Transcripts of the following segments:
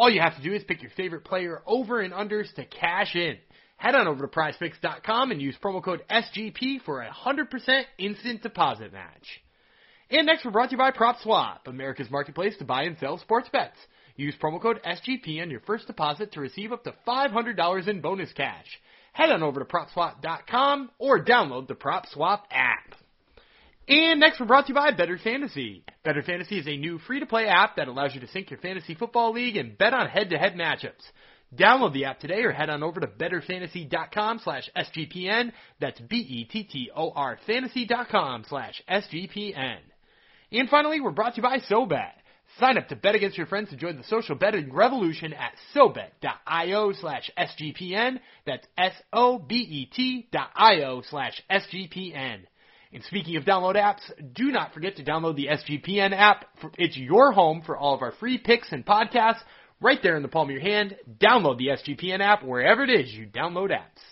All you have to do is pick your favorite player over and unders to cash in. Head on over to prizepicks.com and use promo code SGP for a 100% instant deposit match. And next, we're brought to you by PropSwap, America's marketplace to buy and sell sports bets. Use promo code SGP on your first deposit to receive up to $500 in bonus cash. Head on over to PropSwap.com or download the PropSwap app. And next, we're brought to you by Bettor Fantasy. Bettor Fantasy is a new free-to-play app that allows you to sync your fantasy football league and bet on head-to-head matchups. Download the app today or head on over to bettorfantasy.com slash SGPN. That's B-E-T-T-O-R fantasy.com slash SGPN. And finally, we're brought to you by SoBet. Sign up to bet against your friends to join the social betting revolution at SoBet.io slash SGPN. That's S-O-B-E-T dot I-O slash SGPN. And speaking of download apps, do not forget to download the SGPN app. It's your home for all of our free picks and podcasts right there in the palm of your hand. Download the SGPN app wherever it is you download apps.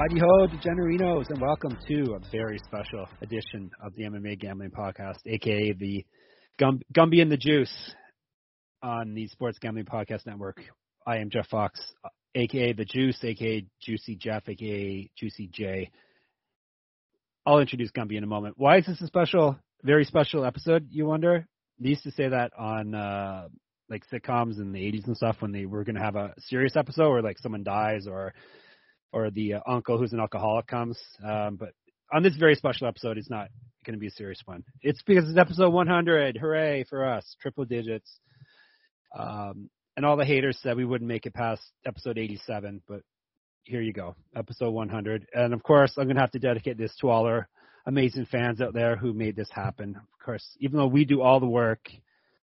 Howdy ho, DeGenerinos, and welcome to a very special edition of the MMA Gambling Podcast, aka the Gum- Gumby and the Juice on the Sports Gambling Podcast Network. I am Jeff Fox, aka the Juice, aka Juicy Jeff, aka Juicy J. I'll introduce Gumby in a moment. Why is this a special, very special episode? You wonder. They used to say that on uh, like sitcoms in the 80s and stuff when they were going to have a serious episode or like someone dies or or the uh, uncle who's an alcoholic comes. Um, but on this very special episode, it's not going to be a serious one. It's because it's episode 100. Hooray for us, triple digits. Um, and all the haters said we wouldn't make it past episode 87, but here you go, episode 100. And of course, I'm going to have to dedicate this to all our amazing fans out there who made this happen. Of course, even though we do all the work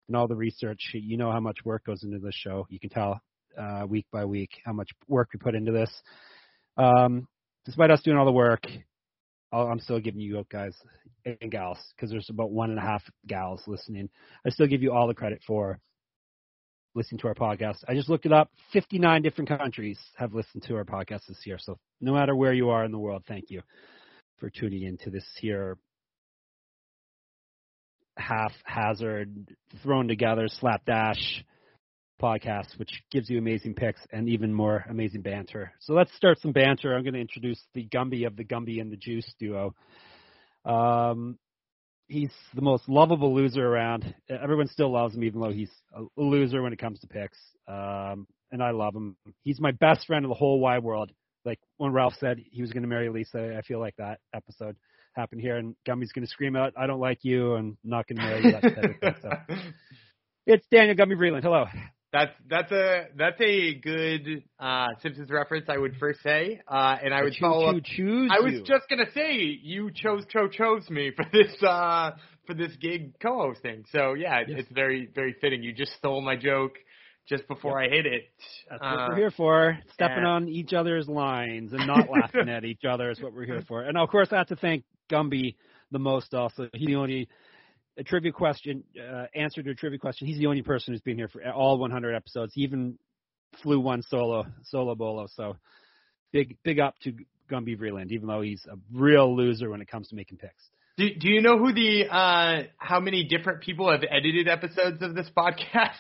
and all the research, you know how much work goes into this show. You can tell uh, week by week how much work we put into this. Um, despite us doing all the work, I'm still giving you guys and gals because there's about one and a half gals listening. I still give you all the credit for listening to our podcast. I just looked it up. 59 different countries have listened to our podcast this year. So no matter where you are in the world, thank you for tuning into this here half hazard thrown together, slapdash podcast, which gives you amazing picks and even more amazing banter. So let's start some banter. I'm going to introduce the Gumby of the Gumby and the Juice duo. Um, he's the most lovable loser around. Everyone still loves him, even though he's a loser when it comes to picks. Um, and I love him. He's my best friend in the whole wide world. Like when Ralph said he was going to marry Lisa, I feel like that episode happened here, and Gumby's going to scream out, "I don't like you," and not going to marry you. That type of thing. So. It's Daniel Gumby Vreeland. Hello. That's that's a that's a good uh, Simpsons reference. I would first say, uh, and I would choo, follow choo, up. Choose I was you. just gonna say you chose cho chose me for this uh, for this gig co-hosting. So yeah, Yes. it's very very fitting. You just stole my joke just before I hit it. That's Uh, what we're here for. Stepping yeah. on each other's lines and not laughing at each other is what we're here for. And of course, I have to thank Gumby the most. Also, he's the only a trivia question uh, answer to a trivia question. He's the only person who's been here for all 100 episodes. He even flew one solo solo bolo. So big big up to Gumby Vreeland, even though he's a real loser when it comes to making picks. Do Do you know who the uh, how many different people have edited episodes of this podcast?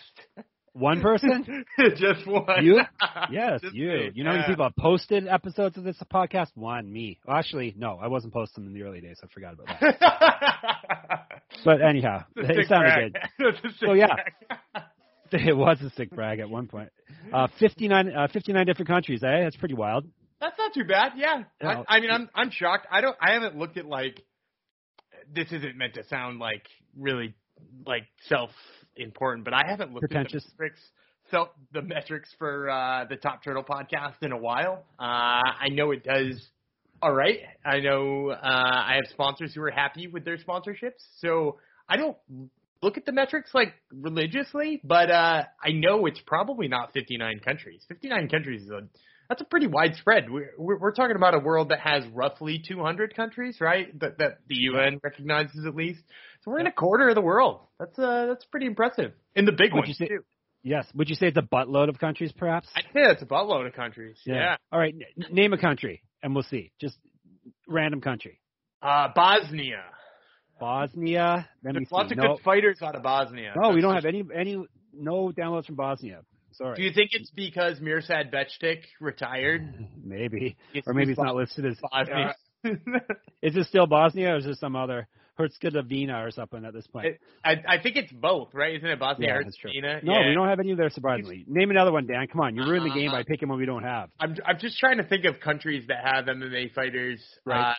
One person? just one. You? Yes, Just you. me. You know how many people have posted episodes of this podcast? One, me. Well, actually, no, I wasn't posting them in the early days. I forgot about that. But anyhow, it sounded brag. good. It's a sick So, yeah. It was a sick brag at one point. Uh, 59, uh, 59 different countries, eh? That's pretty wild. That's not too bad. Yeah. No. I, I mean, I'm I'm shocked. I don't. I haven't looked at like. This isn't meant to sound like really like self important, but I haven't looked at the statistics felt the metrics for uh, the Top Turtle podcast in a while. Uh, I know it does all right. I know uh, I have sponsors who are happy with their sponsorships, so I don't look at the metrics like religiously, but uh, I know it's probably not 59 countries. 59 countries is a that's a pretty widespread. We're, we're, we're talking about a world that has roughly 200 countries, right? That that the UN recognizes at least. So we're in a quarter of the world. That's uh that's pretty impressive. In the big Would ones say- too. Yes. Would you say it's a buttload of countries, perhaps? I'd say that's a buttload of countries. Yeah. All right. n- name a country, and we'll see. Just random country. Uh, Bosnia. Bosnia. Let There's see. lots of no, good fighters out of Bosnia. no, we don't have any any no downloads from Bosnia. Sorry. Do you think it's because Mirsad Bektic retired? maybe, It's or maybe it's not listed as. Bosnia. Is it still Bosnia, or is it some other Herzegovina or something at this point? It- I, I think it's both, right? Isn't it Bosnia Yeah. Herzegovina? no, yeah. we don't have any there. Surprisingly, name another one, Dan. Come on, you ruined the game Uh, by picking one we don't have. I'm I'm just trying to think of countries that have MMA fighters Right. uh,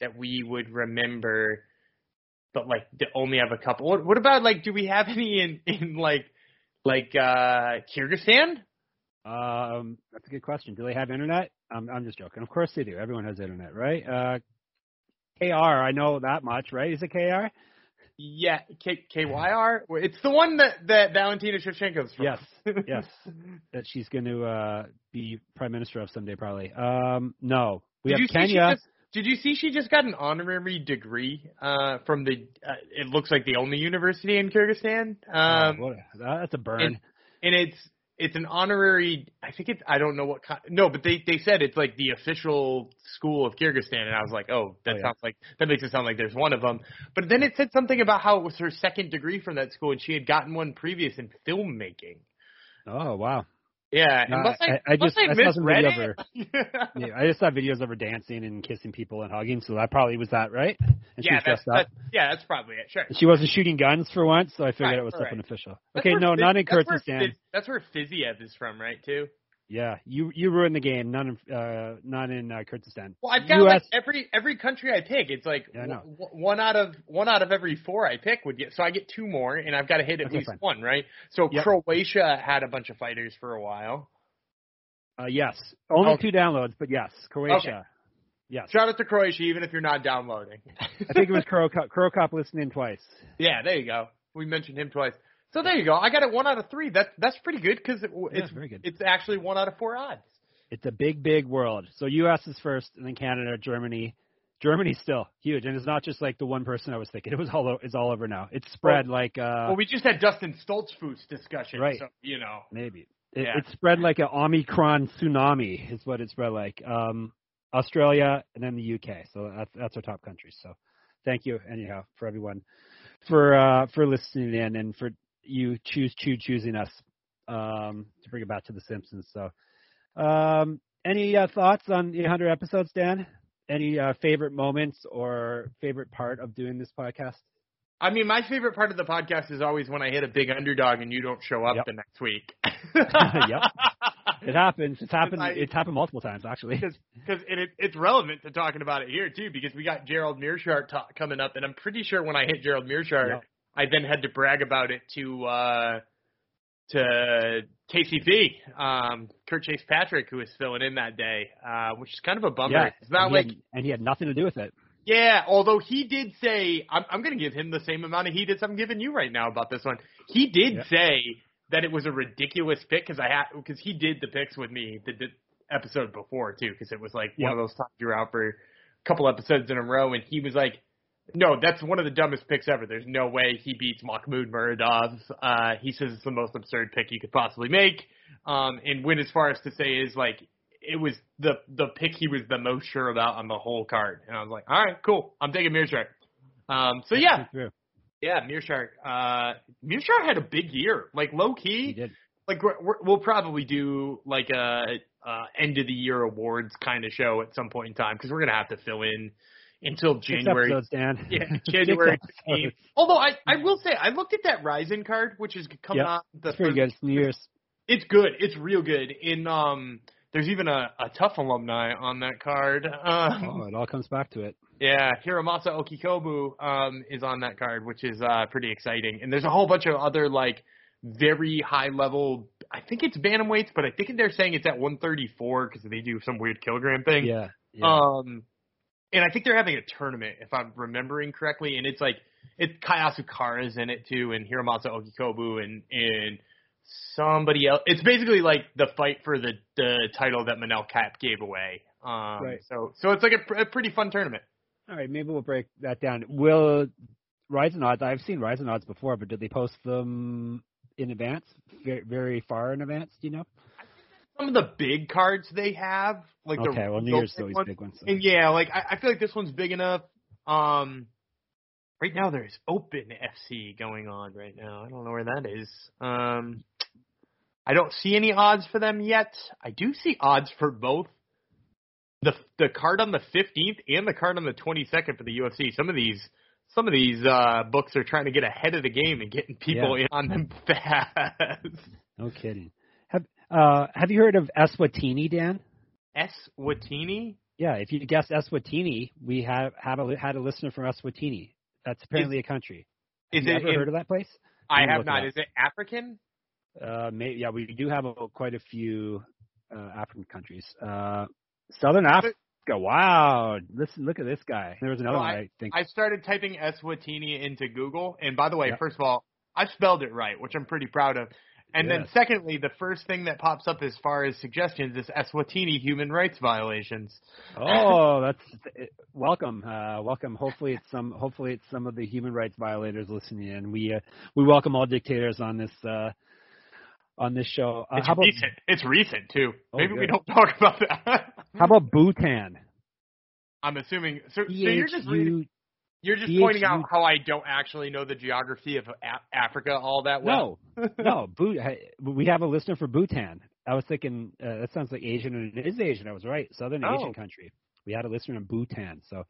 that we would remember, but like to only have a couple. What, what about like? Do we have any in in like like uh Kyrgyzstan? Um, that's a good question. Do they have internet? I'm I'm just joking. Of course they do. Everyone has internet, right? Uh, KR, I know that much, right? Is it KR? Yeah, K KYR. It's the one that that Valentina Shevchenko's from. Yes, yes. That she's going to uh, be prime minister of someday, probably. Um, no, we Did have you see she Kenya. just- did you see she just got an honorary degree uh, from the? Uh, it looks like the only university in Kyrgyzstan. Um, oh, a- that's a burn. and- and it's it's an honorary. I think it's. I don't know what kind. No, but they they said it's like the official school of Kyrgyzstan, and I was like, oh, that Oh, yeah. sounds like that makes it sound like there's one of them. But then it said something about how it was her second degree from that school, and she had gotten one previous in filmmaking. oh wow. Yeah, unless I, I- I unless just- I I saw some misread video of it. Yeah, I just saw videos of her dancing and kissing people and hugging, so that probably was that, right? And she yeah, was that's, that's yeah, that's probably it. Sure. She wasn't shooting guns for once, so I figured Right, it was right. something official. That's okay, no, Fiz- not in that's where Kyrgyzstan. Fiz- That's where Fiziev is from, right? Too. Yeah, you you ruined the game. None in uh, not in uh, Kyrgyzstan. Well, I've got US like every every country I pick. It's like Yeah, w- one out of one out of every four I pick would get. So I get two more, and I've got to hit at Okay, least fine. one, right? So Yep. Croatia had a bunch of fighters for a while. Uh, yes, only Okay. two downloads, but yes, Croatia. Yes, Shout out to Croatia, even if you're not downloading. I think it was Cro Cop listening twice. yeah, there you go. We mentioned him twice. So there you go. I got it one out of three. That's that's pretty good because it, Yeah, it's very good. it's actually one out of four odds. It's a big, big world. So U.S. is first, and then Canada, Germany. Germany's still huge, and it's not just like the one person I was thinking. It was all it's all over now. It's spread like uh well, we just had Dustin Stoltzfus discussion, Right. So you know, maybe it, Yeah. it's spread like an Omicron tsunami is what it spread like. Um, Australia and then the UK. So that's that's our top countries. So thank you anyhow for everyone for uh for listening in and for you choose choose choosing us um to bring it back to the Simpsons. So um any uh, thoughts on the 100 episodes, Dan? Any uh, favorite moments or favorite part of doing this podcast? I mean, my favorite part of the podcast is always when I hit a big underdog and you don't show up Yep. the next week. Yep. It happens. It's happened. I- It's happened multiple times actually. Because because it, it's relevant to talking about it here too because we got Gerald Meerschaert ta- coming up and I'm pretty sure when I hit Gerald Meerschaert Yep. I then had to brag about it to uh to KCP um Kurt Chase Patrick who was filling in that day uh which is kind of a bummer Yeah, it's not and he like had, and he had nothing to do with it. yeah although he did say I'm I'm going to give him the same amount of heat as I'm giving you right now about this one he did Yep. say that it was a ridiculous pick because I had because he did the picks with me the, the episode before too because it was like one of those times you were out for a couple episodes in a row and he was like, no, that's one of the dumbest picks ever. There's no way he beats Mahmoud Muradov. Uh, he says it's the most absurd pick you could possibly make. Um, and went as far as to say is like it was the the pick he was the most sure about on the whole card. And I was like, all right, cool, I'm taking Meerschaert. Um, so yeah, Through. yeah, Meerschaert. Uh, Meerschaert had a big year, like low key like we're, we're, we'll probably do like a, a end of the year awards kind of show at some point in time because we're gonna have to fill in until January. episodes, Dan. Yeah, January episodes. 15th. Although I, I will say I looked at that Rizin card, which is coming Yep. on the It's pretty first- good. It's New Year's. It's good. It's real good. In um, there's even a, a tough alumni on that card. Um, Oh, it all comes back to it. yeah, Hiromasa Ougikubo um, is on that card, which is uh, pretty exciting. And there's a whole bunch of other like very high level. I think it's bantamweights, but I think they're saying it's at 134 because they do some weird kilogram thing. Yeah. yeah. Um, and I think they're having a tournament if I'm remembering correctly, and it's like it's Kai Asakura's in it too, and Hiromasa Ougikubo, and and somebody else. It's basically like the fight for the the title that Manel Kape gave away. Um, Right. So so it's like a, pr- a pretty fun tournament. All right, maybe we'll break that down. Will Rizin Odds? I've seen Rizin Odds before, but did they post them in advance, very, very far in advance? Do you know? Some of the big cards they have, like the okay, well, New Year's always ones, big ones. so- And yeah, like I, I feel like this one's big enough. Um, right now there's Open FC going on right now. I don't know where that is. Um, I don't see any odds for them yet. I do see odds for both the the card on the 15th and the card on the 22nd for the UFC. Some of these some of these uh books are trying to get ahead of the game and getting people in on them fast. No kidding. Have uh, Have you heard of Eswatini, Dan? Eswatini? Yeah, if you guessed Eswatini, we have had a had a listener from Eswatini. That's apparently a country. Is Have you it ever heard of that place? I have not. Is it African? Uh, may, yeah, we do have a, quite a few uh, African countries. Uh, Southern Africa. Wow, listen, look at this guy. There was another Well, one I think. I started typing Eswatini into Google, and by the way, Yeah. first of all, I spelled it right, which I'm pretty proud of. And then secondly, the first thing that pops up as far as suggestions is Eswatini human rights violations. oh, that's welcome, uh, welcome. Hopefully, it's some. Hopefully, it's some of the human rights violators listening in. We uh, we welcome all dictators on this uh, on this show. Uh, It's about recent. It's recent too. Oh, Maybe we don't talk about that. how about Bhutan? I'm assuming. So, so you're just reading. You're just pointing out how I don't actually know the geography of A- Africa all that well. No, no. We have a listener for Bhutan. I was thinking uh, that sounds like Asian, and it is Asian. I was right. Southern Oh. Asian country. We had a listener in Bhutan. So,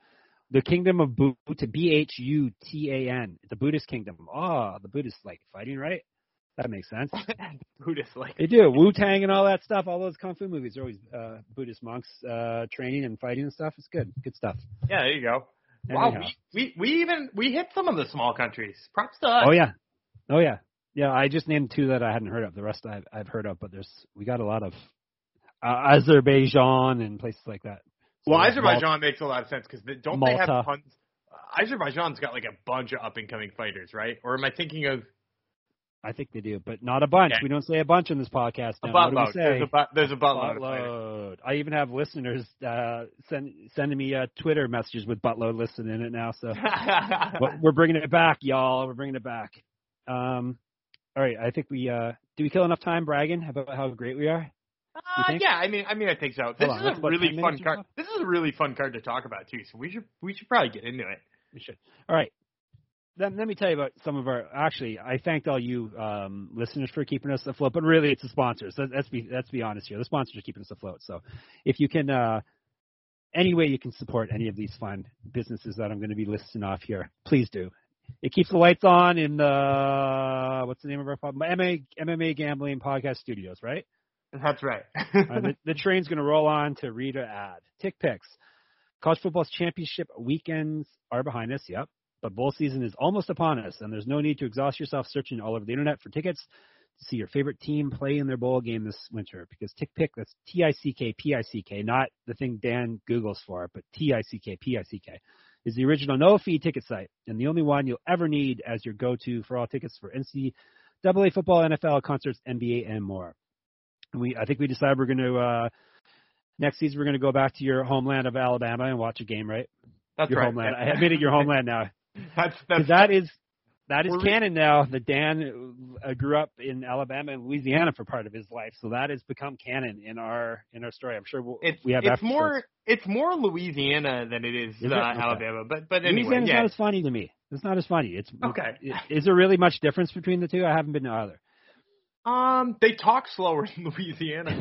the kingdom of Bhutan, B H U T A N. A Buddhist kingdom. Oh, the Buddhists like fighting, right? That makes sense. Buddhist like They do Wu Tang and all that stuff. All those kung fu movies are always uh, Buddhist monks uh, training and fighting and stuff. It's good, good stuff. Yeah, there you go. Wow, we, we we even we hit some of the small countries. Props to us. Oh yeah, oh yeah, yeah. I just named two that I hadn't heard of. The rest I've, I've heard of, but there's we got a lot of uh, Azerbaijan and places like that. So Well, Azerbaijan makes a lot of sense because don't they have Malta. tons? Azerbaijan's got like a bunch of up and coming fighters, right? Or am I thinking of Malta. I think they do, but not a bunch. We don't say a bunch on this podcast. a Now. What buttload? There's a bu- there's a buttload. Buttload. I even have listeners uh, send, sending me uh, Twitter messages with buttload listed in it now. So we're bringing it back, y'all. We're bringing it back. Um, all right, I think we uh, do we kill enough time bragging about how great we are? Uh, yeah, I mean, I mean, I think so. This on, is a really fun card. This is a really fun card to talk about too. So we should we should probably get into it. We should. All right. Then let me tell you about some of our. Actually, I thanked all you um, listeners for keeping us afloat, but really it's the sponsors. Let- Let's be let's be honest here. The sponsors are keeping us afloat. So if you can, uh, any way you can support any of these fine businesses that I'm going to be listing off here, please do. It keeps the lights on in the what's the name of our pub? MMA MMA Gambling Podcast Studios, right? That's right. Uh, the, the train's going to roll on to read an ad. Tick picks. College football's championship weekends are behind us, yep. But bowl season is almost upon us, and there's no need to exhaust yourself searching all over the internet for tickets to see your favorite team play in their bowl game this winter. Because Tick Pick, that's T I C K P I C K, not the thing Dan Googles for, but T I C K P I C K, is the original no fee ticket site, and the only one you'll ever need as your go to for all tickets for NCAA football, NFL, concerts, NBA, and more. And we I think we decided we're going to uh, next season we're going to go back to your homeland of Alabama and watch a game, right? That's your right. homeland. I made it your homeland now That's that's that is that is canon now. That Dan uh, grew up in Alabama and Louisiana for part of his life, so that has become canon in our in our story. I'm sure we'll, it's we have it's more it's more Louisiana than it is, Is it? uh, Okay. Alabama. But but anyway, Louisiana's yeah. not as funny to me. It's not as funny. It's Okay. Is, is there really much difference between the two? I haven't been to either. Um, they talk slower in Louisiana.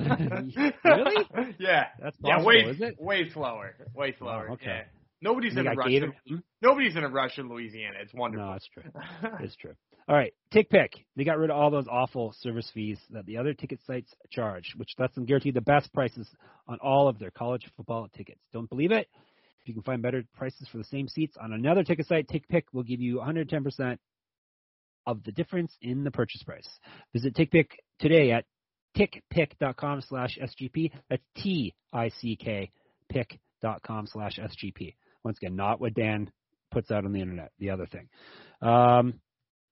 Really? Yeah. That's Yeah, way is it? way slower, way slower. Oh, okay. Yeah. Nobody's in a rush. In, nobody's in a rush in Louisiana. It's wonderful. No, it's true. It's true. All right, Tick Pick. They got rid of all those awful service fees that the other ticket sites charge, which lets them guarantee the best prices on all of their college football tickets. Don't believe it? If you can find better prices for the same seats on another ticket site, Tick Pick will give you 110% of the difference in the purchase price. Visit TickPick today at tickpick.com slash SGP. That's T-I-C-K pick.com slash SGP. Once again, not what Dan puts out on the internet, the other thing. Um,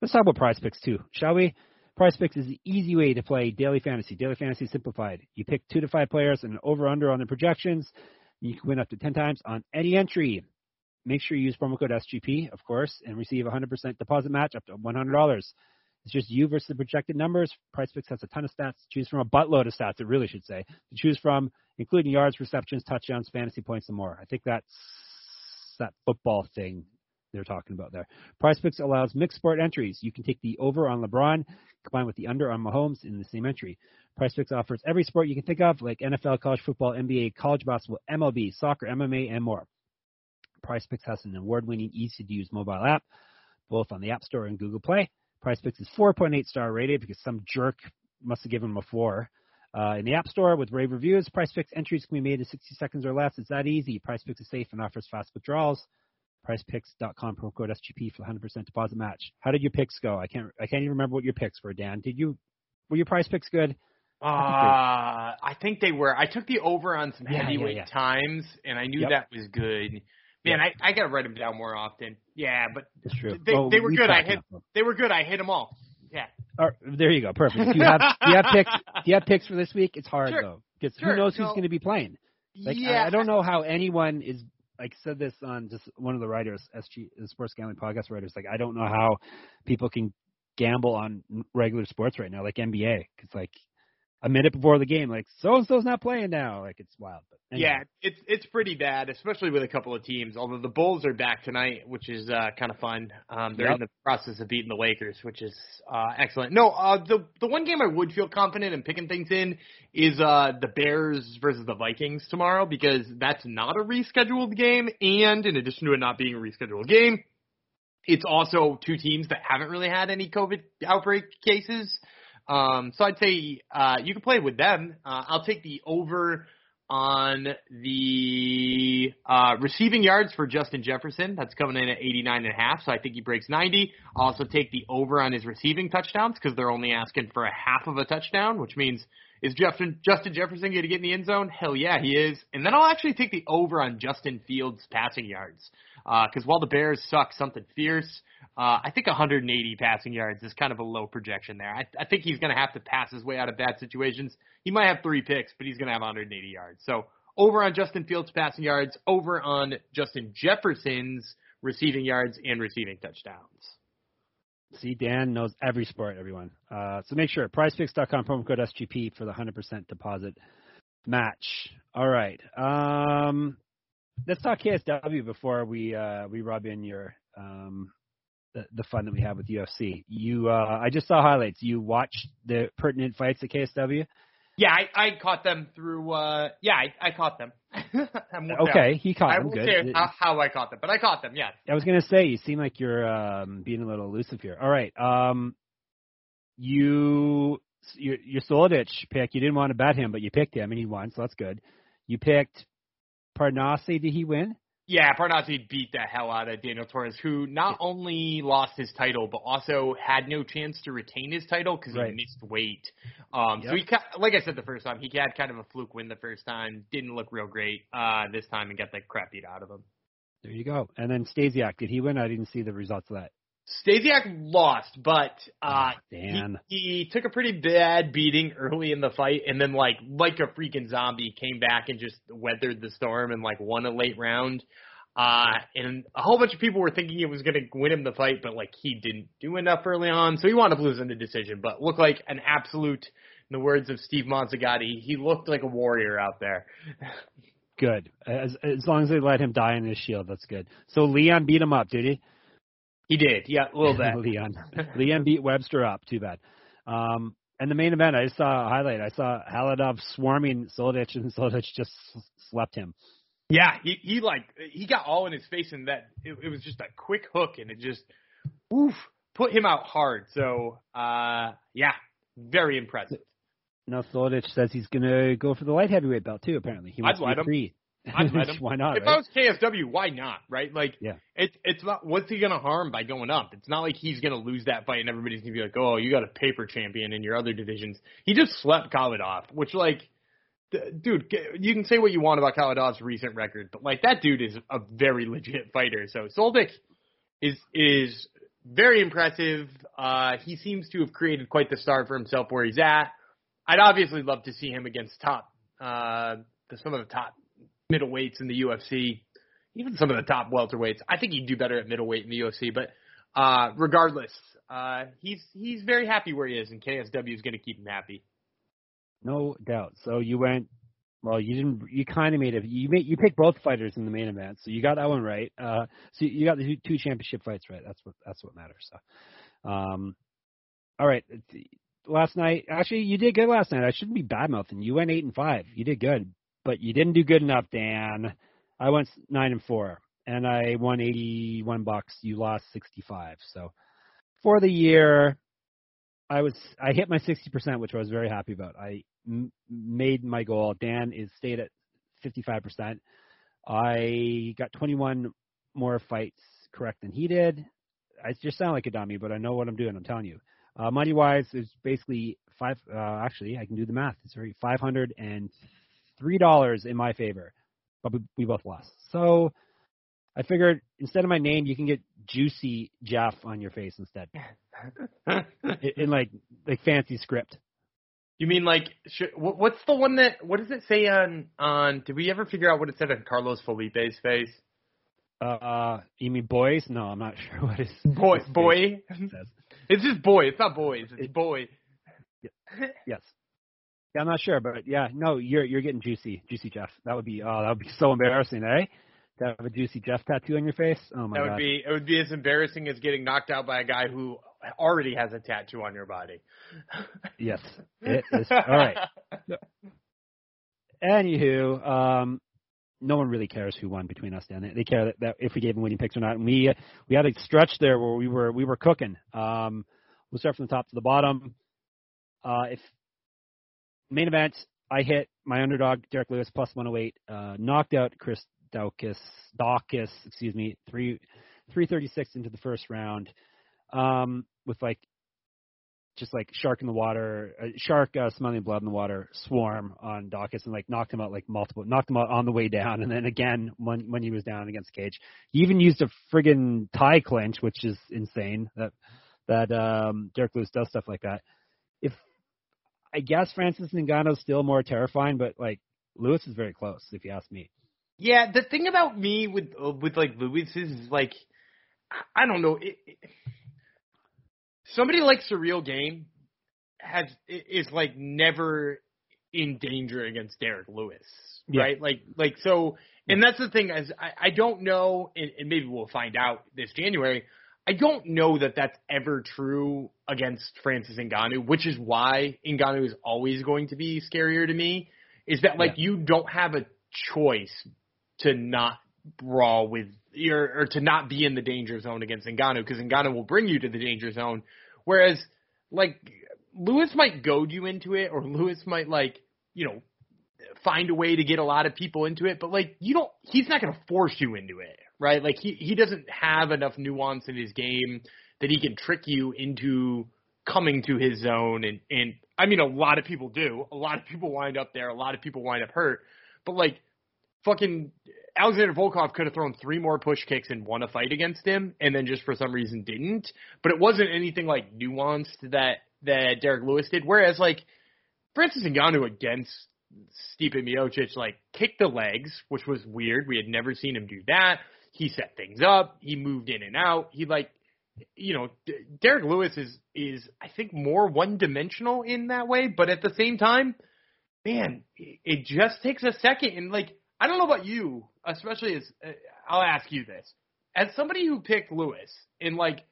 let's talk about prize picks too, shall we? Prize picks is the easy way to play daily fantasy. Daily fantasy simplified. You pick two to five players and over under on the projections. You can win up to 10 times on any entry. Make sure you use promo code SGP, of course, and receive a 100% deposit match up to $100. It's just you versus the projected numbers. Prize Picks has a ton of stats to choose from, a buttload of stats, it really should say, to choose from, including yards, receptions, touchdowns, fantasy points, and more. I think that's that football thing they're talking about there. Prize Picks allows mixed sport entries. You can take the over on LeBron, combined with the under on Mahomes in the same entry. Prize Picks offers every sport you can think of, like NFL, college football, NBA, college basketball, MLB, soccer, MMA, and more. Prize Picks has an award-winning, easy-to-use mobile app, both on the App Store and Google Play. Prize Picks is 4.8 star rated because some jerk must have given them a four. Uh, in the App Store with rave reviews, Prize Picks entries can be made in 60 seconds or less. It's that easy. Prize Picks is safe and offers fast withdrawals. PrizePicks.com promo code SGP for 100% deposit match. How did your picks go? I can't I can't even remember what your picks were, Dan. Did you were your Prize Picks good? Uh, I think they were. I took the over on some Yeah, heavyweight yeah, yeah. times, and I knew Yep. that was good. Man, I, I gotta write them down more often. Yeah, but It's true. They- Well, they were we good. I hit- them. they were good. I hit them all. There you go. Perfect. Do you have do you have picks? Do you have picks for this week? It's hard Sure. though, because Sure. who knows who's No. going to be playing? Like I- yeah, I, don't know how anyone is. Like said this on just one of the writers, SG, the Sports Gambling Podcast writers. Like I don't know how people can gamble on regular sports right now, like NBA. It's like a minute before the game, like so and so's not playing now. Like it's wild. But anyway. Yeah, it's it's pretty bad, especially with a couple of teams. Although the Bulls are back tonight, which is uh, kind of fun. Um, they're Yep. in the process of beating the Lakers, which is uh, excellent. No, uh, the the one game I would feel confident in picking things in is uh, the Bears versus the Vikings tomorrow because that's not a rescheduled game, and in addition to it not being a rescheduled game, it's also two teams that haven't really had any COVID outbreak cases. Um, so I'd say uh, you can play with them. Uh, I'll take the over on the uh, receiving yards for Justin Jefferson. That's coming in at 89 and a half, so I think he breaks 90. I'll also take the over on his receiving touchdowns because they're only asking for a half of a touchdown, which means is Justin Justin Jefferson going to get in the end zone? Hell yeah, he is. And then I'll actually take the over on Justin Fields' passing yards because while the Bears suck something fierce, uh, I think 180 passing yards is kind of a low projection there. I, I think he's going to have to pass his way out of bad situations. He might have three picks, but he's going to have 180 yards. So over on Justin Fields' passing yards, over on Justin Jefferson's receiving yards and receiving touchdowns. See, Dan knows every sport, everyone. Uh, so make sure, prizepicks.com, promo code SGP for the 100% deposit match. All right. Um, let's talk KSW before we uh, we rub in your um, the, the fun that we have with UFC. You, uh, I just saw highlights. You watched the pertinent fights at KSW. Yeah, I, I caught them through. uh Yeah, I, I caught them. I won't Okay, he caught I them. won't Good. say how, how I caught them, but I caught them. Yes. I was gonna say you seem like you're um, being a little elusive here. All right, um, you your your pick. You didn't want to bet him, but you picked him and he won, so that's good. You picked Parnasse. Did he win? Yeah, Parnasse beat the hell out of Daniel Torres, who not only lost his title, but also had no chance to retain his title because Right. he missed weight. Um, So he, like I said the first time, he had kind of a fluke win the first time. Didn't look real great uh, this time and got the crap beat out of him. There you go. And then Stasiak, did he win? I didn't see the results of that. Stasiak lost, but uh, Dan. he, he took a pretty bad beating early in the fight, and then like like a freaking zombie came back and just weathered the storm and like won a late round. Uh, and a whole bunch of people were thinking it was going to win him the fight, but like he didn't do enough early on, so he wound up losing the decision. But looked like an absolute, in the words of Steve Mazzagatti, he looked like a warrior out there. Good. As as long as they let him die in his shield, that's good. So Leon beat him up, did he? He did, yeah, a little bit. Leon. Leon beat Webster up. Too bad. Um, and the main event, I just saw a highlight. I saw Khalidov swarming Soldic, and Soldic just slept him. Yeah, he he like he got all in his face, and that it, it was just a quick hook, and it just oof put him out hard. So uh, yeah, very impressive. Now Soldic says he's gonna go for the light heavyweight belt too. Apparently, he wants I'd to be him. free. I'd let him. why not? If right? I was KSW, why not? Right? Like, Yeah. it's it's not. What's he gonna harm by going up? It's not like he's gonna lose that fight and everybody's gonna be like, oh, you got a paper champion in your other divisions. He just slept Khalidov, which like, d- dude, you can say what you want about Khalidov's recent record, but like that dude is a very legit fighter. So Soldic is is very impressive. Uh, he seems to have created quite the star for himself where he's at. I'd obviously love to see him against top, uh, the, some of the top middleweights in the UFC, even some of the top welterweights. I think he'd do better at middleweight in the UFC, but uh, regardless, uh, he's he's very happy where he is, and KSW is going to keep him happy. No doubt. So you went. Well, you didn't. You kind of made it. You made. You picked both fighters in the main event, so you got that one right. Uh, so you got the two, championship fights right. That's what. That's what matters. So, um, all right. Last night, actually, you did good last night. I shouldn't be bad mouthing. You went eight and five. You did good, but you didn't do good enough, Dan. I went nine and four, and I won eighty-one bucks. You lost sixty-five. So, for the year, I was I hit my sixty percent, which I was very happy about. I m- made my goal. Dan is stayed at fifty five percent. I got twenty one more fights correct than he did. I just sound like a dummy, but I know what I'm doing. I'm telling you. Uh, money wise, is basically five. Uh, actually, I can do the math. It's very five hundred and three dollars in my favor, but we, we both lost. So I figured instead of my name, you can get Juicy Jeff on your face instead in, in like like fancy script. You mean like sh- what's the one that what does it say on on? Did we ever figure out what it said on Carlos Felipe's face? Uh, you mean boys? No, I'm not sure what his Boy, his face boy. says. It's just boy. It's not boys. It's It- boy. Yes. Yeah, I'm not sure, but yeah, no, you're you're getting juicy, juicy Jeff. That would be oh, that would be so embarrassing, eh? To have a juicy Jeff tattoo on your face. Oh my god. that god. would be it would be as embarrassing as getting knocked out by a guy who already has a tattoo on your body. Yes, it is. All right. Anywho, um, no one really cares who won between us, Dan. They, they care that, that if we gave them winning picks or not. And we we had a stretch there where we were we were cooking. Um, we'll start from the top to the bottom. Uh, if main event, I hit my underdog Derek Lewis plus 108, uh, knocked out Chris Daukaus, Dawkins, excuse me, three 336 into the first round, um, with like just like shark in the water, uh, shark uh, smelling blood in the water, swarm on Dawkins and like knocked him out like multiple, knocked him out on the way down, and then again when when he was down against Cage, he even used a friggin' tie clinch, which is insane that that um, Derek Lewis does stuff like that. If I guess Francis Ngannou's still more terrifying, but like Lewis is very close if you ask me. Yeah, the thing about me with uh, with like Lewis is, like I don't know. It, it, somebody like Ciryl Gane has i- is like never in danger against Derek Lewis, Yeah. right? Like like so, and that's the thing is I, I don't know, and, and maybe we'll find out this January. I don't know that that's ever true against Francis Ngannou, which is why Ngannou is always going to be scarier to me. Is that like you don't have a choice to not brawl with or, or to not be in the danger zone against Ngannou because Ngannou will bring you to the danger zone. Whereas like Lewis might goad you into it or Lewis might like, you know, find a way to get a lot of people into it, but like you don't he's not going to force you into it, right? Like he he doesn't have enough nuance in his game that he can trick you into coming to his zone and and I mean a lot of people do. A lot of people wind up there, a lot of people wind up hurt. But like fucking Alexander Volkov could have thrown three more push kicks and won a fight against him, and then just for some reason didn't. But it wasn't anything like nuanced that that Derek Lewis did. Whereas like Francis Ngannou against Stipe Miocic like kicked the legs, which was weird. We had never seen him do that. He set things up. He moved in and out. He like, you know, Derek Lewis is is I think more one dimensional in that way, but at the same time, man, it just takes a second. And like, I don't know about you, especially as uh, I'll ask you this, as somebody who picked Lewis and like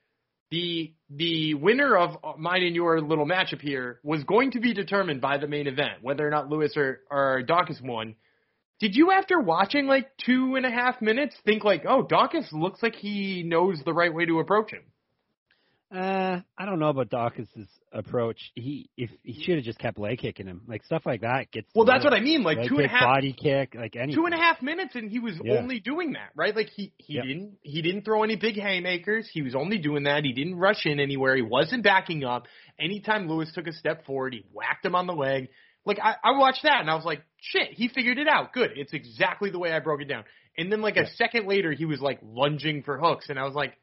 the the winner of mine and your little matchup here was going to be determined by the main event, whether or not Lewis or, or Dawkins won. Did you, after watching like two and a half minutes, think like, oh, Dawkins looks like he knows the right way to approach him? Uh, I don't know about Dawkins' approach, he if he should have just kept leg kicking him, like stuff like that gets. Well, that's what I mean. Like leg two and a half body kick, like any two and a half minutes and he was Yeah. only doing that, right? Like he he Yep. didn't he didn't throw any big haymakers. He was only doing that. He didn't rush in anywhere. He wasn't backing up. Anytime Lewis took a step forward, he whacked him on the leg. Like I, I watched that and I was like, shit, he figured it out. Good. It's exactly the way I broke it down. And then like a second later, he was like lunging for hooks, and I was like,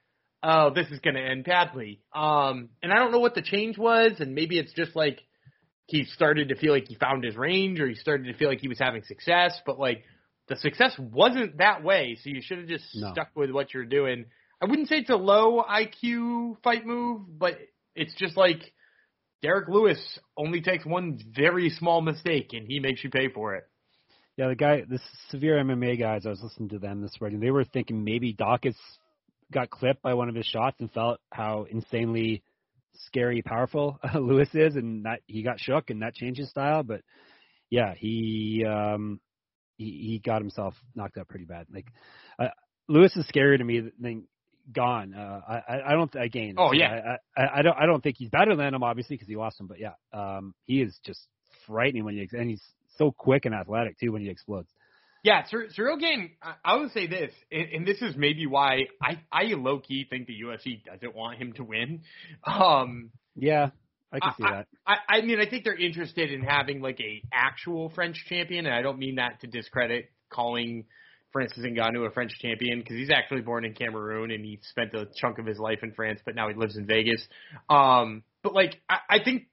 oh, this is gonna end badly. Um, and I don't know what the change was, and maybe it's just like he started to feel like he found his range, or he started to feel like he was having success, but like the success wasn't that way, so you should have just No. stuck with what you're doing. I wouldn't say it's a low IQ fight move, but it's just like Derek Lewis only takes one very small mistake and he makes you pay for it. Yeah, the guy, the severe MMA guys, I was listening to them this morning. They were thinking maybe Dawkins got clipped by one of his shots and felt how insanely scary, powerful Lewis is, and that he got shook and that changed his style. But yeah, he um he, he got himself knocked out pretty bad. Like uh, Lewis is scarier to me than Gone. Uh, I I- I don't again. Oh, yeah. I, I I don't I don't think he's better than him obviously because he lost him. But yeah, um he is just frightening when you and he's so quick and athletic too when he explodes. Yeah, Cyr- Ciryl Gane, I, I would say this, and, and this is maybe why I, I low key think the UFC doesn't want him to win. Um, Yeah, I can I- see that. I, I mean, I think they're interested in having like a actual French champion, and I don't mean that to discredit calling Francis Ngannou a French champion because he's actually born in Cameroon and he spent a chunk of his life in France, but now he lives in Vegas. Um, but like, I, I think,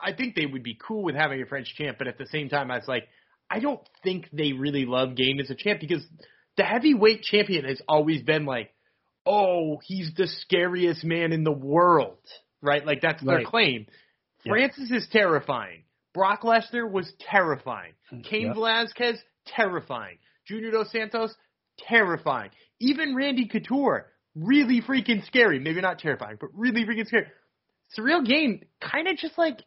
I think they would be cool with having a French champ, but at the same time, I was like, I don't think they really love Gane as a champ because the heavyweight champion has always been like, oh, he's the scariest man in the world, right? Like that's their claim. Yeah. Francis is terrifying. Brock Lesnar was terrifying. Cain Yep. Velasquez, terrifying. Junior Dos Santos, terrifying. Even Randy Couture, really freaking scary. Maybe not terrifying, but really freaking scary. Ciryl Gane, kind of just like,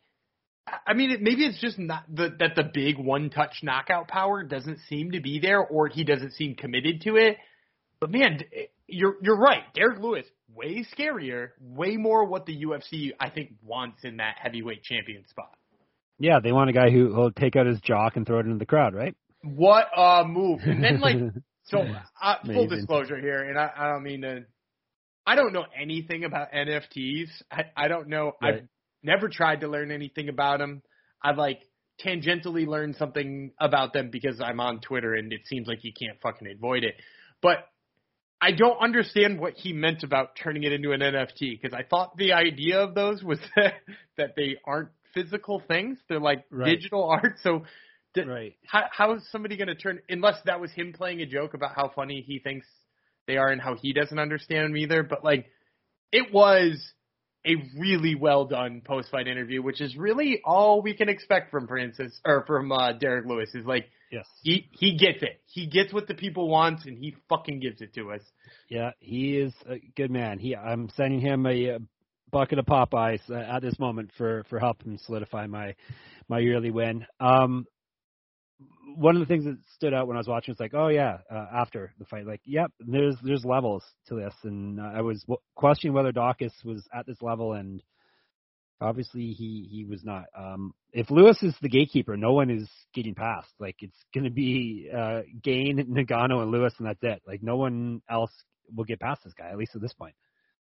I- mean, it, maybe it's just not the, that the big one-touch knockout power doesn't seem to be there, or he doesn't seem committed to it. But man, d- eh, you're you're right. Derek Lewis, way scarier, way more what the UFC I think wants in that heavyweight champion spot. Yeah, they want a guy who will take out his jock and throw it into the crowd, right? What a move! And then like, so uh, full disclosure here, and I, I don't mean to. I don't know anything about NFTs. I I don't know. I've never tried to learn anything about them. I've like tangentially learned something about them because I'm on Twitter and it seems like you can't fucking avoid it. But I don't understand what he meant about turning it into an NFT because I thought the idea of those was that, that they aren't physical things. They're like Right. digital art. So d- right. how how is somebody going to turn unless that was him playing a joke about how funny he thinks they are and how he doesn't understand them either but like it was a really well done post fight interview which is really all we can expect from Francis or from uh, Derek Lewis is like Yes. he he gets it he gets what the people want and he fucking gives it to us Yeah, he is a good man. He, I'm sending him a, uh bucket of Popeyes uh, at this moment for for helping solidify my my yearly win. Um, one of the things that stood out when I was watching was like, oh yeah, uh, after the fight, like, yep, there's there's levels to this, and uh, I was w- questioning whether Dawkins was at this level, and obviously he he was not. Um, if Lewis is the gatekeeper, no one is getting past. Like it's going to be uh, Gane, Ngannou, and Lewis, and that's it. Like no one else will get past this guy, at least at this point.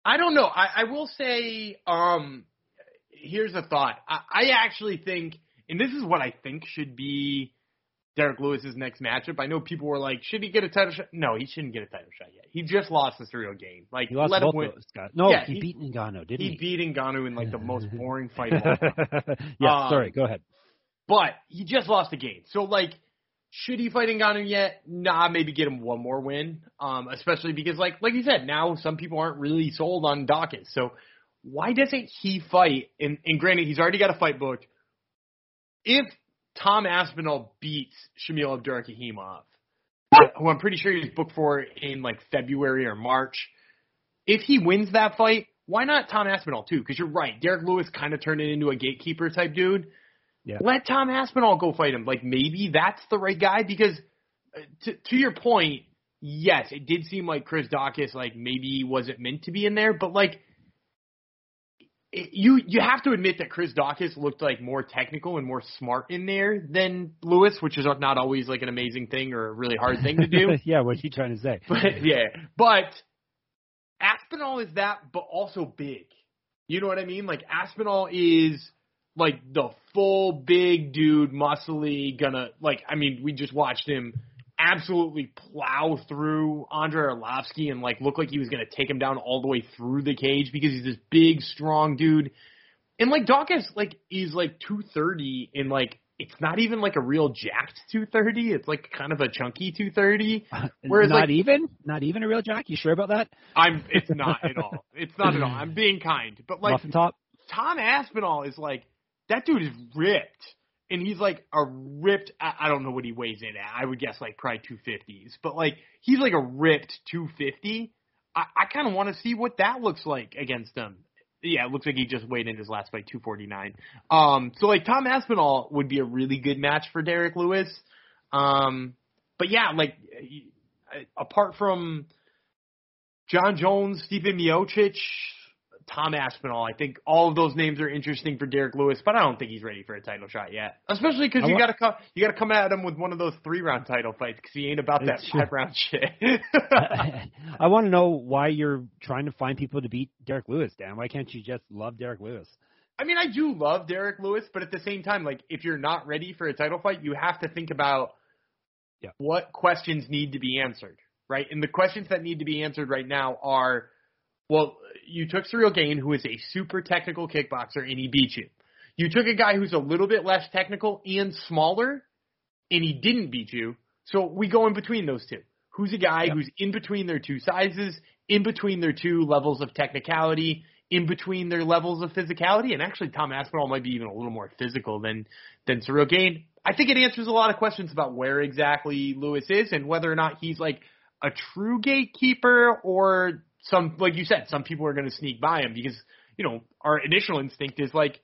I don't know. I, I will say, um, here's a thought. I, I actually think, and this is what I think should be Derek Lewis's next matchup. I know people were like, should he get a title shot? No, he shouldn't get a title shot yet. He just lost the Ciryl Gane. Like, He lost let both him win. those. No, Yeah, he, he- beat Ngannou, didn't He he? beat Ngannou in like the most boring fight of all time. yeah, Um, sorry, go ahead. But he just lost the Gane. So like, should he fight Ngannou yet? Nah, maybe get him one more win. Um, especially because like like you said, now some people aren't really sold on Dawkins. So why doesn't he fight? And, and granted, he's already got a fight booked. If Tom Aspinall beats Shamil Abdurakhimov, who I'm pretty sure he's booked for in like February or March, if he wins that fight, why not Tom Aspinall too? Because you're right, Derek Lewis kind of turned it into a gatekeeper type dude. Yeah. Let Tom Aspinall go fight him. Like maybe that's the right guy because uh, to to your point, yes, it did seem like Chris Dawkins like maybe wasn't meant to be in there, but like you you have to admit that Chris Daukaus looked like more technical and more smart in there than Lewis, which is not always like an amazing thing or a really hard thing to do. yeah, what's he trying to say? But yeah, but Aspinall is that, but also big. You know what I mean? Like Aspinall is like the full big dude, muscly, gonna like. I mean, we just watched him absolutely plow through Andrei Arlovsky and like look like he was gonna take him down all the way through the cage because he's this big, strong dude. And like Daukaus, like is like two thirty and like it's not even like a real jacked 230. It's like kind of a chunky 230. Whereas not like, even, not even a real jack. You sure about that? I'm. It's not at all. It's not at all. I'm being kind, but like Muffin top. Tom Aspinall is like that dude is ripped, and he's like a ripped. I, I don't know what he weighs in at. I would guess like probably 250s, but like he's like a ripped 250. I, I kind of want to see what that looks like against him. Yeah, it looks like he just weighed in his last fight 249. Um, so like Tom Aspinall would be a really good match for Derrick Lewis. Um, but yeah, like apart from Jon Jones, Stephen Miocic, Tom Aspinall. I think all of those names are interesting for Derrick Lewis, but I don't think he's ready for a title shot yet. Especially because you got to come, you got to come at him with one of those three round title fights because he ain't about that five round shit. I, I want to know why you're trying to find people to beat Derrick Lewis, Dan. Why can't you just love Derrick Lewis? I mean, I do love Derrick Lewis, but at the same time, like if you're not ready for a title fight, you have to think about yeah. what questions need to be answered, right? And the questions that need to be answered right now are well, you took Ciryl Gane, who is a super technical kickboxer, and he beat you. You took a guy who's a little bit less technical and smaller, and he didn't beat you. So we go in between those two. Who's a guy yep. who's in between their two sizes, in between their two levels of technicality, in between their levels of physicality, and actually Tom Aspinall might be even a little more physical than than Ciryl Gane. I think it answers a lot of questions about where exactly Lewis is and whether or not he's like a true gatekeeper or some like you said, some people are going to sneak by him because you know our initial instinct is like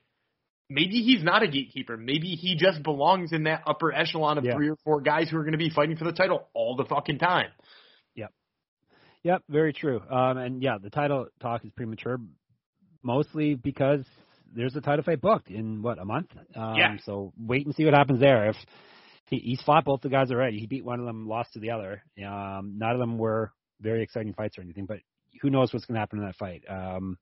maybe he's not a gatekeeper. Maybe he just belongs in that upper echelon of yeah. three or four guys who are going to be fighting for the title all the fucking time. Yep. Yep, very true. Um, and yeah, the title talk is premature, mostly because there's a title fight booked in what a month. Um, yeah. So wait and see what happens there. If he, he's fought both the guys already, he beat one of them, lost to the other. Um, none of them were very exciting fights or anything, but who knows what's going to happen in that fight. Um,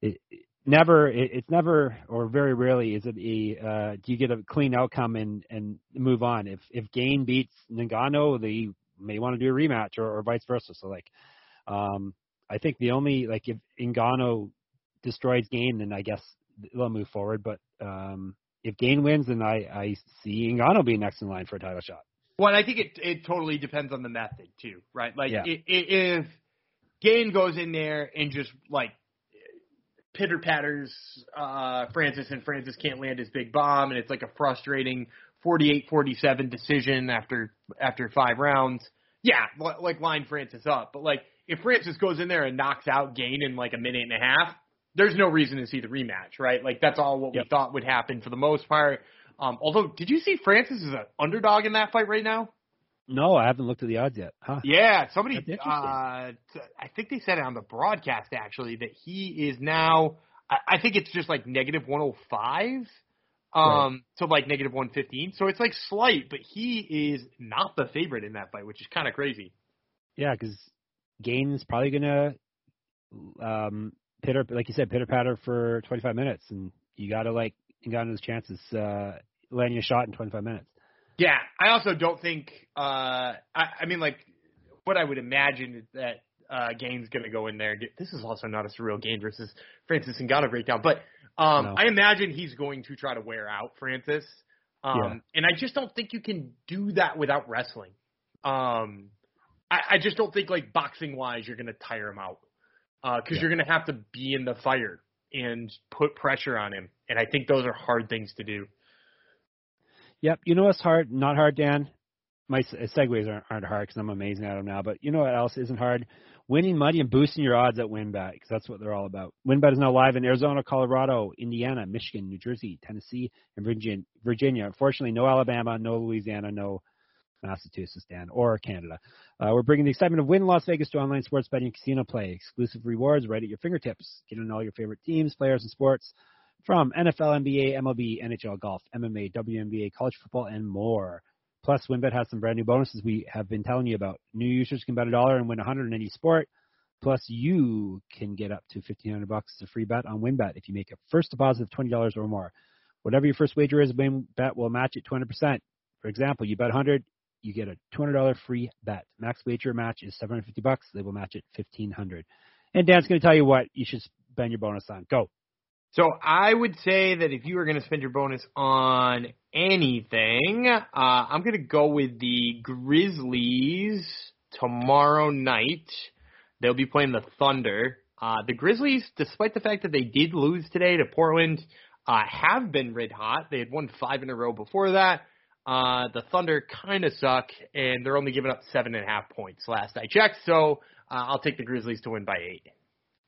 it, it never, it, it's never, or very rarely is it a, uh, do you get a clean outcome and, and move on? If, if Gane beats Ngannou, they may want to do a rematch or, or vice versa. So like, um, I think the only, like if Ngannou destroys Gane, then I guess they'll move forward. But, um, if Gane wins, then I, I see Ngannou being next in line for a title shot. Well, I think it it totally depends on the method too, right? Like yeah. if Gane goes in there and just like pitter patters uh, Francis, and Francis can't land his big bomb, and it's like a frustrating 48-47 decision after after five rounds. Yeah, like line Francis up, but like if Francis goes in there and knocks out Gane in like a minute and a half, there's no reason to see the rematch, right? Like that's all what yep. we thought would happen for the most part. Um, although, did you see Francis is an underdog in that fight right now? No, I haven't looked at the odds yet. Huh. Yeah, somebody. Uh, I think they said it on the broadcast actually that he is now. I, I think it's just like negative 105 um right. to like negative 115. So it's like slight, but he is not the favorite in that fight, which is kind of crazy. Yeah, because Gane's probably gonna um pitter like you said pitter patter for 25 minutes, and you gotta like you got those chances uh landing a shot in 25 minutes. Yeah, I also don't think. Uh, I, I mean, like, what I would imagine is that uh, Gane's going to go in there. Get, this is also not a Ciryl Gane versus Francis Ngannou breakdown, but um, no. I imagine he's going to try to wear out Francis. Um, yeah. And I just don't think you can do that without wrestling. Um, I, I just don't think, like, boxing wise, you're going to tire him out because uh, yeah. you're going to have to be in the fire and put pressure on him. And I think those are hard things to do. Yep. You know what's hard? Not hard, Dan. My segues aren't, aren't hard because I'm amazing at them now. But you know what else isn't hard? Winning money and boosting your odds at WynnBET because that's what they're all about. WynnBET is now live in Arizona, Colorado, Indiana, Michigan, New Jersey, Tennessee, and Virginia. Unfortunately, no Alabama, no Louisiana, no Massachusetts, Dan, or Canada. Uh, we're bringing the excitement of Wynn Las Vegas to online sports betting and casino play. Exclusive rewards right at your fingertips. Get on all your favorite teams, players, and sports from NFL, NBA, MLB, NHL, golf, MMA, WNBA, college football, and more. Plus, WynnBET has some brand new bonuses we have been telling you about. New users can bet a dollar and win 100 in any sport. Plus, you can get up to 1500 bucks as a free bet on WynnBET if you make a first deposit of $20 or more. Whatever your first wager is, WynnBET will match it 200%. For example, you bet 100, you get a $200 free bet. Max wager match is 750 bucks. They will match it 1500. And Dan's going to tell you what you should spend your bonus on. Go. So I would say that if you were going to spend your bonus on anything, uh, I'm going to go with the Grizzlies tomorrow night. They'll be playing the Thunder. Uh, the Grizzlies, despite the fact that they did lose today to Portland, uh, have been red hot. They had won five in a row before that. Uh, the Thunder kind of suck, and they're only giving up seven and a half points last I checked. So uh, I'll take the Grizzlies to win by eight.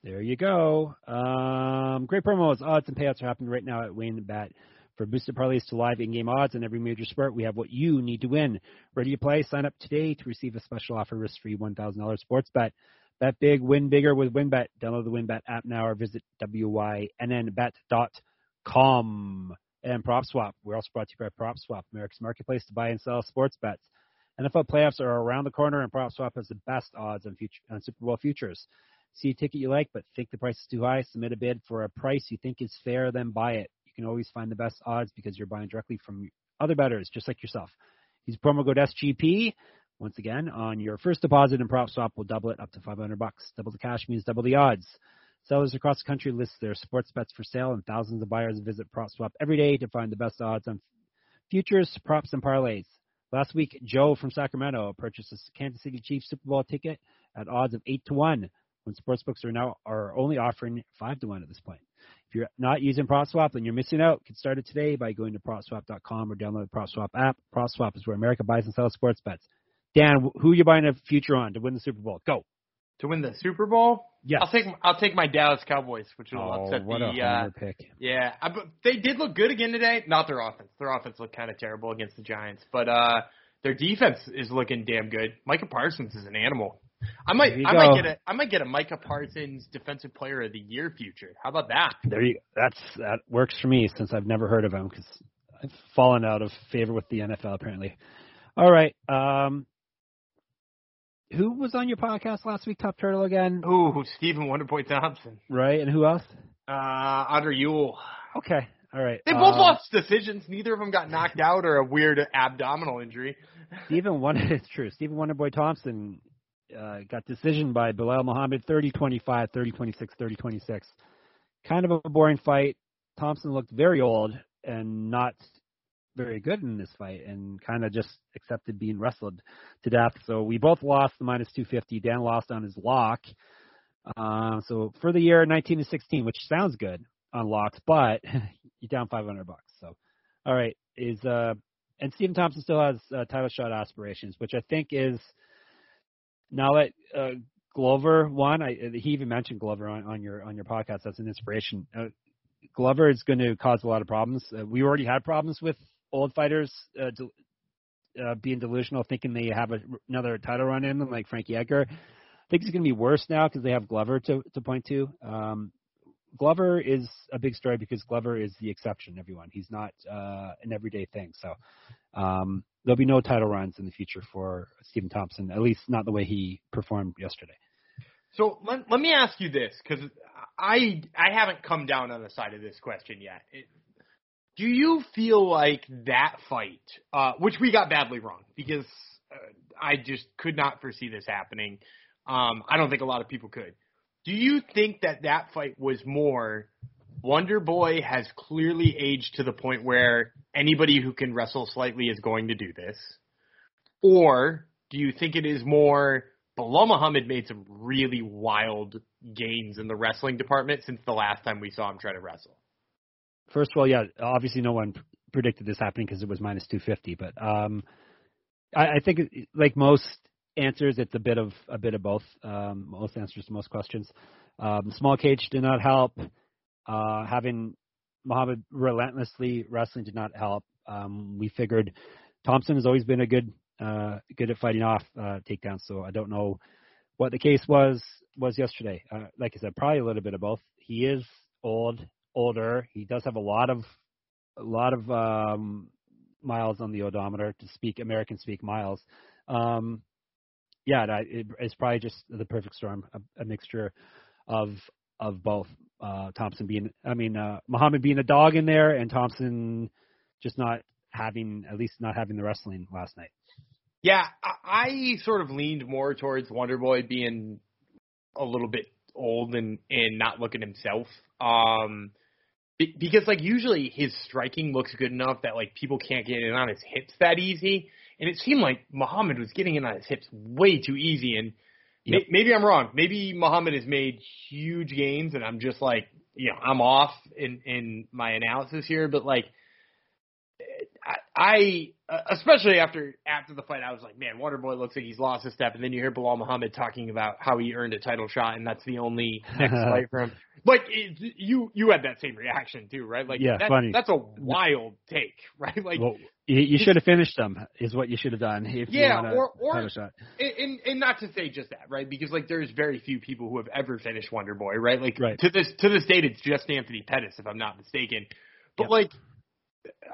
There you go. Um, great promos, odds, and payouts are happening right now at WynnBet. For boosted parlays to live in-game odds on every major sport, we have what you need to win. Ready to play? Sign up today to receive a special offer, risk-free $1,000 sports bet. Bet big, win bigger with WynnBET. Download the WynnBet app now or visit wynnbet.com. And PropSwap. We're also brought to you by PropSwap, America's marketplace to buy and sell sports bets. NFL playoffs are around the corner, and PropSwap has the best odds on, future, on Super Bowl futures. See a ticket you like, but think the price is too high? Submit a bid for a price you think is fair, then buy it. You can always find the best odds because you're buying directly from other bettors, just like yourself. Use promo code SGP. Once again, on your first deposit in PropSwap, we'll double it up to 500 bucks. Double the cash means double the odds. Sellers across the country list their sports bets for sale, and thousands of buyers visit PropSwap every day to find the best odds on futures, props, and parlays. Last week, Joe from Sacramento purchased a Kansas City Chiefs Super Bowl ticket at odds of eight to one when sportsbooks are now are only offering five to one at this point. If you're not using PropSwap, then you're missing out. Get started today by going to PropSwap.com or download the PropSwap app. PropSwap is where America buys and sells sports bets. Dan, who are you buying a future on to win the Super Bowl? Go. To win the Super Bowl? Yes. I'll take I'll take my Dallas Cowboys, which will oh, upset what the a uh, pick. yeah. I, they did look good again today. Not their offense. Their offense looked kind of terrible against the Giants, but uh their defense is looking damn good. Micah Parsons is an animal. I might I go. might get a I might get a Micah Parsons Defensive Player of the Year future. How about that? There you. That's that works for me since I've never heard of him because I've fallen out of favor with the NFL apparently. All right. Um, who was on your podcast last week? Top Turtle again, Ooh, Stephen Wonderboy Thompson. right? And who else? Uh, Andre Ewell. Okay. All right. They both Uh, lost decisions. Neither of them got knocked out or a weird abdominal injury. Stephen Wonder. It's true. Stephen Wonderboy Thompson uh, got decision by Belal Muhammad 30-25, 30-26, 30-26. Kind of a boring fight. Thompson looked very old and not very good in this fight and kind of just accepted being wrestled to death. So we both lost the minus 250. Dan lost on his lock. Uh, so for the year 19 to 16, which sounds good on locks, but you're down 500 bucks. So, all right, is uh, and Stephen Thompson still has uh, title shot aspirations, which I think is now that uh, Glover won. I, he even mentioned Glover on, on your on your podcast. That's an inspiration. Uh, Glover is going to cause a lot of problems. Uh, we already had problems with old fighters uh, del- uh, being delusional, thinking they have a, another title run in them, like Frankie Edgar. I think it's going to be worse now because they have Glover to to point to. Um, Glover is a big story because Glover is the exception. Everyone, he's not uh, an everyday thing. So um, there'll be no title runs in the future for Stephen Thompson, at least not the way he performed yesterday. So let, let me ask you this, because I I haven't come down on the side of this question yet. It, do you feel like that fight, uh, which we got badly wrong, because uh, I just could not foresee this happening. Um, I don't think a lot of people could. Do you think that that fight was more Wonder Boy has clearly aged to the point where anybody who can wrestle slightly is going to do this? Or do you think it is more Belal Muhammad made some really wild gains in the wrestling department since the last time we saw him try to wrestle? First of all, yeah, obviously no one predicted this happening because it was minus 250, but um, I, I think like most answers, it's a bit of a bit of both. Um, most answers to most questions. Um, small cage did not help. Uh, having Muhammad relentlessly wrestling did not help. Um, we figured Thompson has always been a good uh, good at fighting off uh, takedowns. So I don't know what the case was was yesterday. Uh, like I said, probably a little bit of both. He is old, older. He does have a lot of a lot of um, miles on the odometer to speak American speak miles. Um, yeah, it, it's probably just the perfect storm, a, a mixture of of both. Uh, Thompson being, I mean, uh, Muhammad being a dog in there, and Thompson just not having, at least not having the wrestling last night. Yeah, I, I sort of leaned more towards Wonder Boy being a little bit old and and not looking himself. Um, because like usually his striking looks good enough that like people can't get in on his hips that easy, and it seemed like Muhammad was getting in on his hips way too easy. And yep. maybe I'm wrong. Maybe Muhammad has made huge gains, and I'm just like you know I'm off in in my analysis here, but like I, uh, especially after after the fight, I was like, man, Waterboy looks like he's lost his step. And then you hear Belal Muhammad talking about how he earned a title shot, and that's the only next fight for him. Like it, you, you had that same reaction too, right? Like, yeah, that's, funny. That's a wild take, right? Like, well, you, you should have finished them, is what you should have done. If yeah, you or or title shot. And, and not to say just that, right? Because like there's very few people who have ever finished Wonder Boy, right? Like right. to this to this date, it's just Anthony Pettis, if I'm not mistaken. But like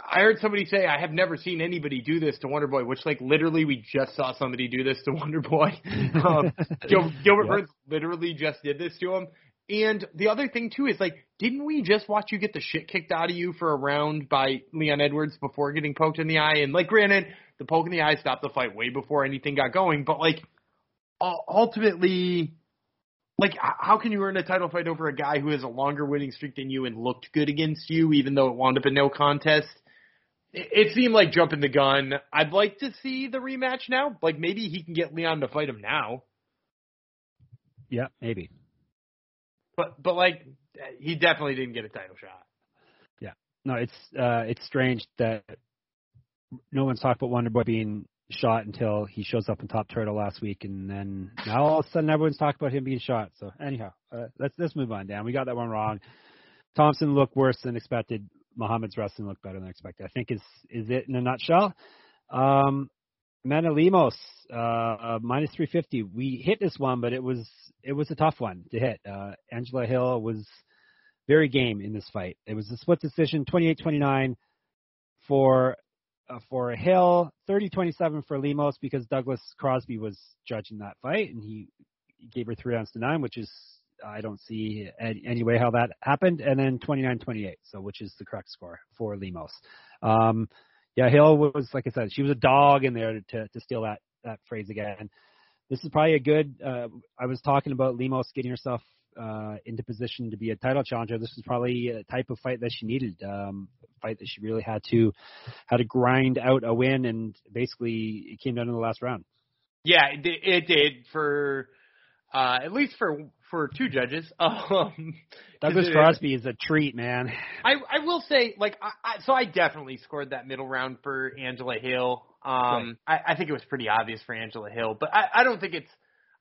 I heard somebody say I have never seen anybody do this to Wonder Boy, which like literally we just saw somebody do this to Wonder Boy. Um, Gil, Gilbert yep. Burns literally just did this to him. And the other thing too is like, didn't we just watch you get the shit kicked out of you for a round by Leon Edwards before getting poked in the eye? And like, granted, the poke in the eye stopped the fight way before anything got going, but like, ultimately, like how can you earn a title fight over a guy who has a longer winning streak than you and looked good against you, even though it wound up in no contest? It, seemed like jumping the gun. I'd like to see the rematch now. Like maybe he can get Leon to fight him now. Yeah, maybe. But but like he definitely didn't get a title shot. Yeah. No, it's uh it's strange that no one's talked about Wonderboy being shot until he shows up in Top Turtle last week, and then now all of a sudden everyone's talking about him being shot. So anyhow, uh, let's let's move on. Dan, we got that one wrong. Thompson looked worse than expected. Muhammad's wrestling looked better than expected. I think is is it in a nutshell. Um, Amanda Lemos, uh, uh, minus 350. We hit this one, but it was it was a tough one to hit. Uh, Angela Hill was very game in this fight. It was a split decision, 28-29 for uh, for Hill, 30-27 for Lemos because Douglas Crosby was judging that fight and he, gave her three rounds to nine, which is I don't see any, any way how that happened. And then 29-28, so which is the correct score for Lemos. Um, yeah, Hill was like I said, she was a dog in there to to steal that that phrase again. This is probably a good. Uh, I was talking about Lemos getting herself uh, into position to be a title challenger. This was probably a type of fight that she needed. Um, fight that she really had to had to grind out a win, and basically it came down to the last round. Yeah, it did, it did for uh, at least for for two judges. Um, Douglas Crosby is a treat, man. I I will say, like, I, I, so I definitely scored that middle round for Angela Hill. Um, right. I, I think it was pretty obvious for Angela Hill, but I, I don't think it's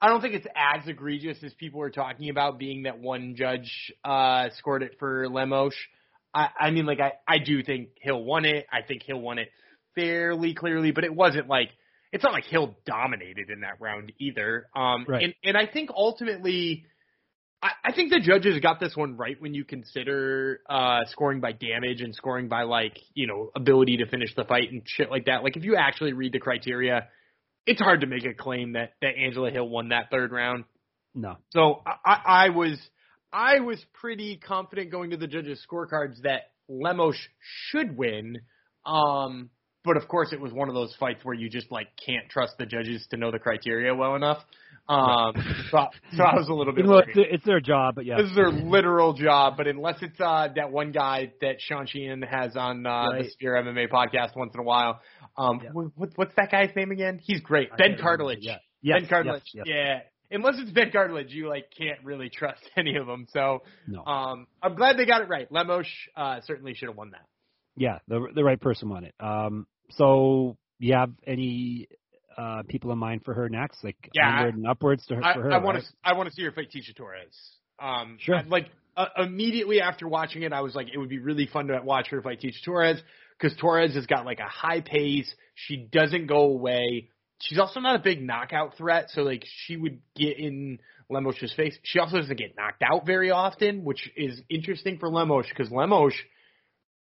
I don't think it's as egregious as people are talking about, being that one judge uh, scored it for Lemos. I, I mean, like, I I do think Hill won it. I think Hill won it fairly clearly, but it wasn't like it's not like Hill dominated in that round either. Um, right. and and I think ultimately I, I think the judges got this one right when you consider uh, scoring by damage and scoring by like you know ability to finish the fight and shit like that. Like if you actually read the criteria, it's hard to make a claim that that Angela Hill won that third round. No. So I, I was I was pretty confident going to the judges' scorecards that Lemos should win. Um, but of course, it was one of those fights where you just like can't trust the judges to know the criteria well enough. Um, so, so I was a little bit. Well, it's, it's, their job, but yeah, this is their literal job. But unless it's uh, that one guy that Sean Sheehan has on uh, right. the Sphere MMA podcast once in a while, um, yeah. what, what's that guy's name again? He's great, Ben Cartlidge. Yeah. Yes, ben Cartlidge. Yes, yes. Yeah. Unless it's Ben Cartlidge, you like can't really trust any of them. So no. um, I'm glad they got it right. Lemos uh, certainly should have won that. Yeah, the the right person won it. Um, so you have any uh, people in mind for her next, like yeah, onward and upwards to her? I, for her, I want right? to I want to see her fight Tecia Torres. Um, sure. Like uh, immediately after watching it, I was like, it would be really fun to watch her fight Tecia Torres because Torres has got like a high pace. She doesn't go away. she's also not a big knockout threat, so like she would get in Lemos' face. She also doesn't get knocked out very often, which is interesting for Lemos because Lemos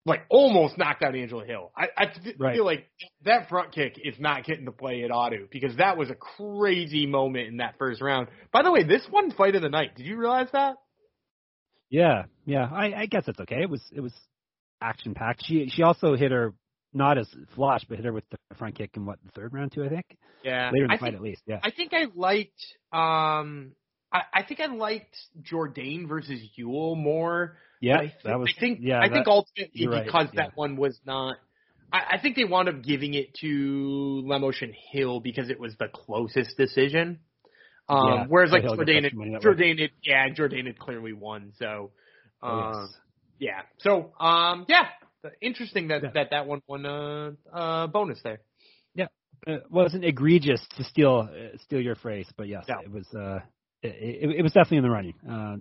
like almost knocked out Angela Hill. I, I feel Right. like that front kick is not getting the play ought to because that was a crazy moment in that first round. By the way, this one fight of the night. Did you realize that? Yeah, yeah. I, I guess it's okay. It was it was action packed. She she also hit her not as flush, but hit her with the front kick in what the third round too, I think. Yeah, Later in the I fight think, at least. Yeah. I think I liked. Um, I, I think I liked Jourdain versus Ewell more. Yeah, I, that was. I think. yeah, I that- think ultimately right, because yeah. that one was not. I, I think they wound up giving it to and Hill because it was the closest decision. Um, Yeah, whereas like Hill gets Jourdain, extra had, money that way. Jourdain, had, yeah, Jourdain had clearly won. So, um, Oh, yes. yeah. So, um, yeah, interesting that Yeah. that that one won uh, uh bonus there. Yeah, it wasn't egregious to steal uh, steal your phrase, but yes, it was. Uh, it, it, it was definitely in the running. Uh,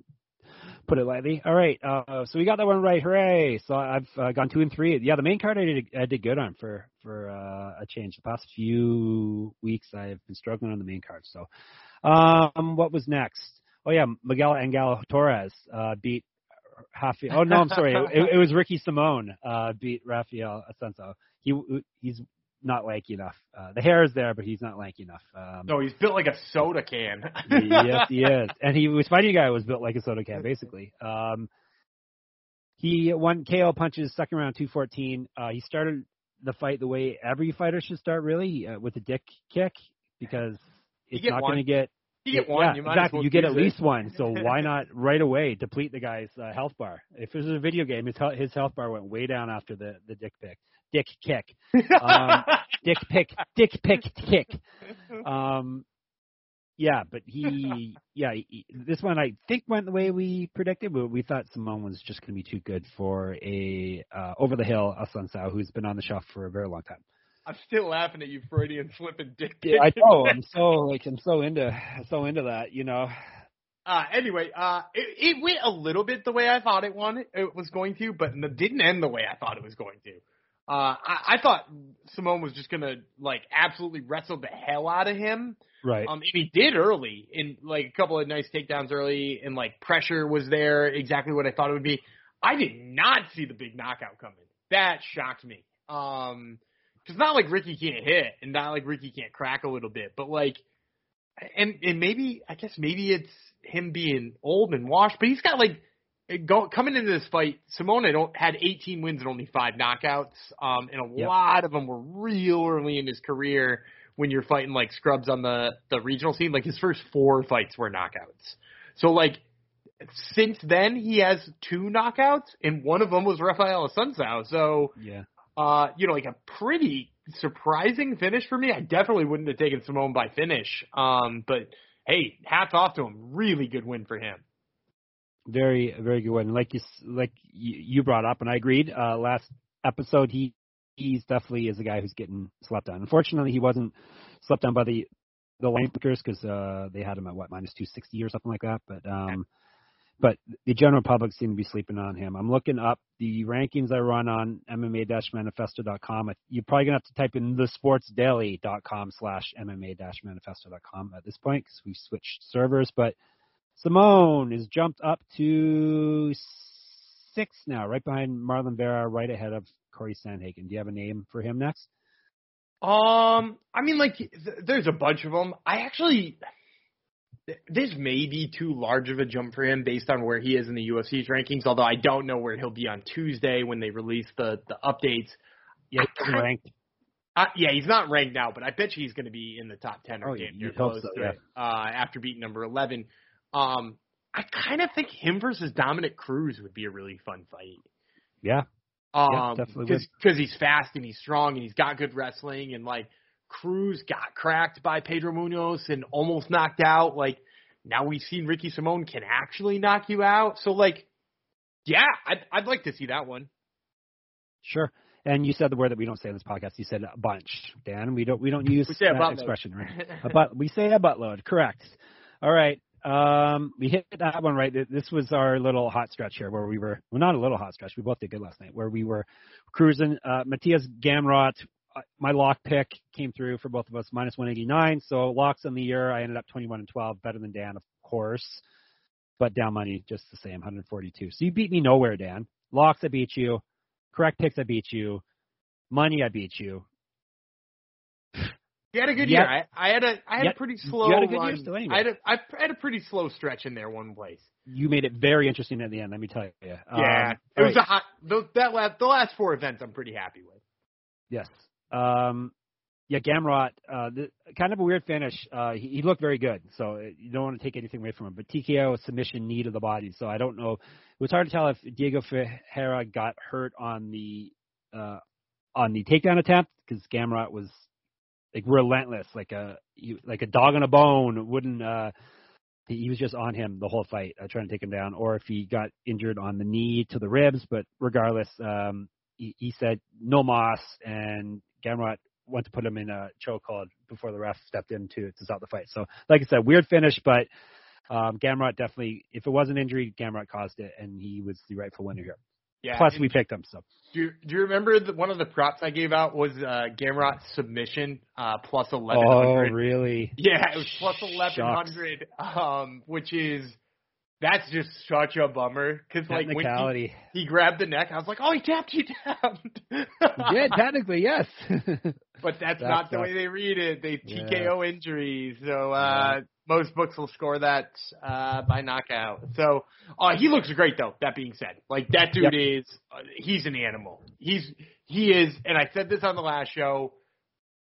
put it lightly. All right, uh, so we got that one right. Hooray! So I've uh, gone two and three. Yeah, the main card I did I did good on for for uh, a change. The past few weeks I've been struggling on the main card. So, um, what was next? Oh yeah, Miguel Angel Torres uh, beat. Rafael, oh no, I'm sorry. It, it was Ricky Simón uh, beat Rafael Assunção. He he's not lanky enough. Uh, the hair is there, but he's not lanky enough. Um, No, he's built like a soda can. yes, he is. And he was fighting a guy who was built like a soda can, basically. Um, he won KO punches second round, two fourteen. Uh, he started the fight the way every fighter should start, really, uh, with a dick kick, because it's not going to get. You get one. Yeah, you might as exactly. well you get at it. least one. So why not right away deplete the guy's uh, health bar? If it was a video game, his his health bar went way down after the the dick pick, dick kick, um, dick pick, dick pick kick. Um, yeah, but he, yeah, he, this one I think went the way we predicted. But we thought Simón was just going to be too good for a uh, over the hill Assunção, who's been on the shelf for a very long time. I'm still laughing at you, Freudian slipping dick. Yeah, I know. I'm so like I'm so into so into that, you know. Uh, anyway, uh, it, it went a little bit the way I thought it wanted it was going to, but it didn't end the way I thought it was going to. Uh, I, I thought Simón was just gonna like absolutely wrestle the hell out of him. Right. Um, and he did early in like a couple of nice takedowns early, and like pressure was there exactly what I thought it would be. I did not see the big knockout coming. That shocked me. Um, because not like Ricky can't hit, and not like Ricky can't crack a little bit, but like, and and maybe I guess maybe it's him being old and washed, but he's got like go, coming into this fight. Simón had 18 wins and only five knockouts, um, and a Yep. lot of them were real early in his career when you're fighting like scrubs on the the regional scene. Like his first four fights were knockouts. So like since then he has two knockouts, and one of them was Rafael Assunção. So Yeah. uh, you know, like a pretty surprising finish for me. I definitely wouldn't have taken Simón by finish. Um, but hey, hats off to him. Really good win for him. Very, very good one. Like you, like you brought up, and I agreed. Uh, last episode, he he's definitely is a guy who's getting slept on. Unfortunately, he wasn't slept on by the the pickers because uh, they had him at what minus two sixty or something like that. But um, but the general public seem to be sleeping on him. I'm looking up the rankings I run on MMA-manifesto.com. You're probably gonna have to type in thesportsdaily.com slash MMA-manifesto.com at this point because we've switched servers, but. Simón is jumped up to six now, right behind Marlon Vera, right ahead of Corey Sandhagen. Do you have a name for him next? Um, I mean, like, th- there's a bunch of them. I actually, th- this may be too large of a jump for him based on where he is in the UFC's rankings. Although I don't know where he'll be on Tuesday when they release the the updates. Yeah, he's ranked. Uh, yeah, he's not ranked now, but I bet you he's going to be in the top ten or Oh, damn you'd hope close so, yeah. Uh, after beating number eleven, um, I kind of think him versus Dominick Cruz would be a really fun fight. Yeah, Yeah, Um, definitely because he's fast and he's strong and he's got good wrestling and like Cruz got cracked by Pedro Munhoz and almost knocked out. Like now we've seen Ricky Simón can actually knock you out. So like, yeah, I'd I'd like to see that one. sure. And you said the word that we don't say in this podcast. You said a bunch, Dan. We don't we don't use We say a that expression, right? a butt, we say a buttload. Correct. All right. Um, we hit that one right. This was our little hot stretch here, where we were well, not a little hot stretch. We both did good last night, where we were cruising. Uh, Mateusz Gamrot my lock pick came through for both of us, minus 189. So locks on the year, I ended up 21 and 12, better than Dan, of course, but down money just the same, 142. So you beat me nowhere, Dan. Locks, I beat you. Correct picks, I beat you. Money, I beat you. You had a good Yet- year. I, I had a I had Yet- a pretty slow you had a good year still anyway. I had a I had a pretty slow stretch in there one place. You made it very interesting at the end. Let me tell you. Yeah, Um, it was all a hot. Those, that last the last four events I'm pretty happy with. Yes. Um, yeah, Gamrot, uh, the, kind of a weird finish. Uh, he, he looked very good, so uh, you don't want to take anything away from him. But TKO submission knee to the body, so I don't know. It was hard to tell if Diego Ferreira got hurt on the uh, on the takedown attempt because Gamrot was like relentless, like a like a dog on a bone. Wouldn't uh, he he was just on him the whole fight, uh, trying to take him down, or if he got injured on the knee to the ribs. But regardless, um, he, he said no moss, and Gamrot went to put him in a chokehold before the ref stepped in to, to stop the fight. So, like I said, weird finish, but um, Gamrot definitely, if it was an injury, Gamrot caused it, and he was the rightful winner here. Yeah. Plus, we picked him. So, do you, do you remember the, one of the props I gave out was uh, Gamrot submission uh, plus eleven oh, hundred. really? Yeah, it was eleven hundred, um, which is that's just such a bummer because like when he, he grabbed the neck, I was like, oh, he tapped you down. yeah, technically, yes. but that's That not the way they read it. They Yeah. TKO injuries, so uh, most books will score that uh, by knockout. So uh, he looks great though. That being said, like that dude is uh, he's an animal. He's he is, and I said this on the last show.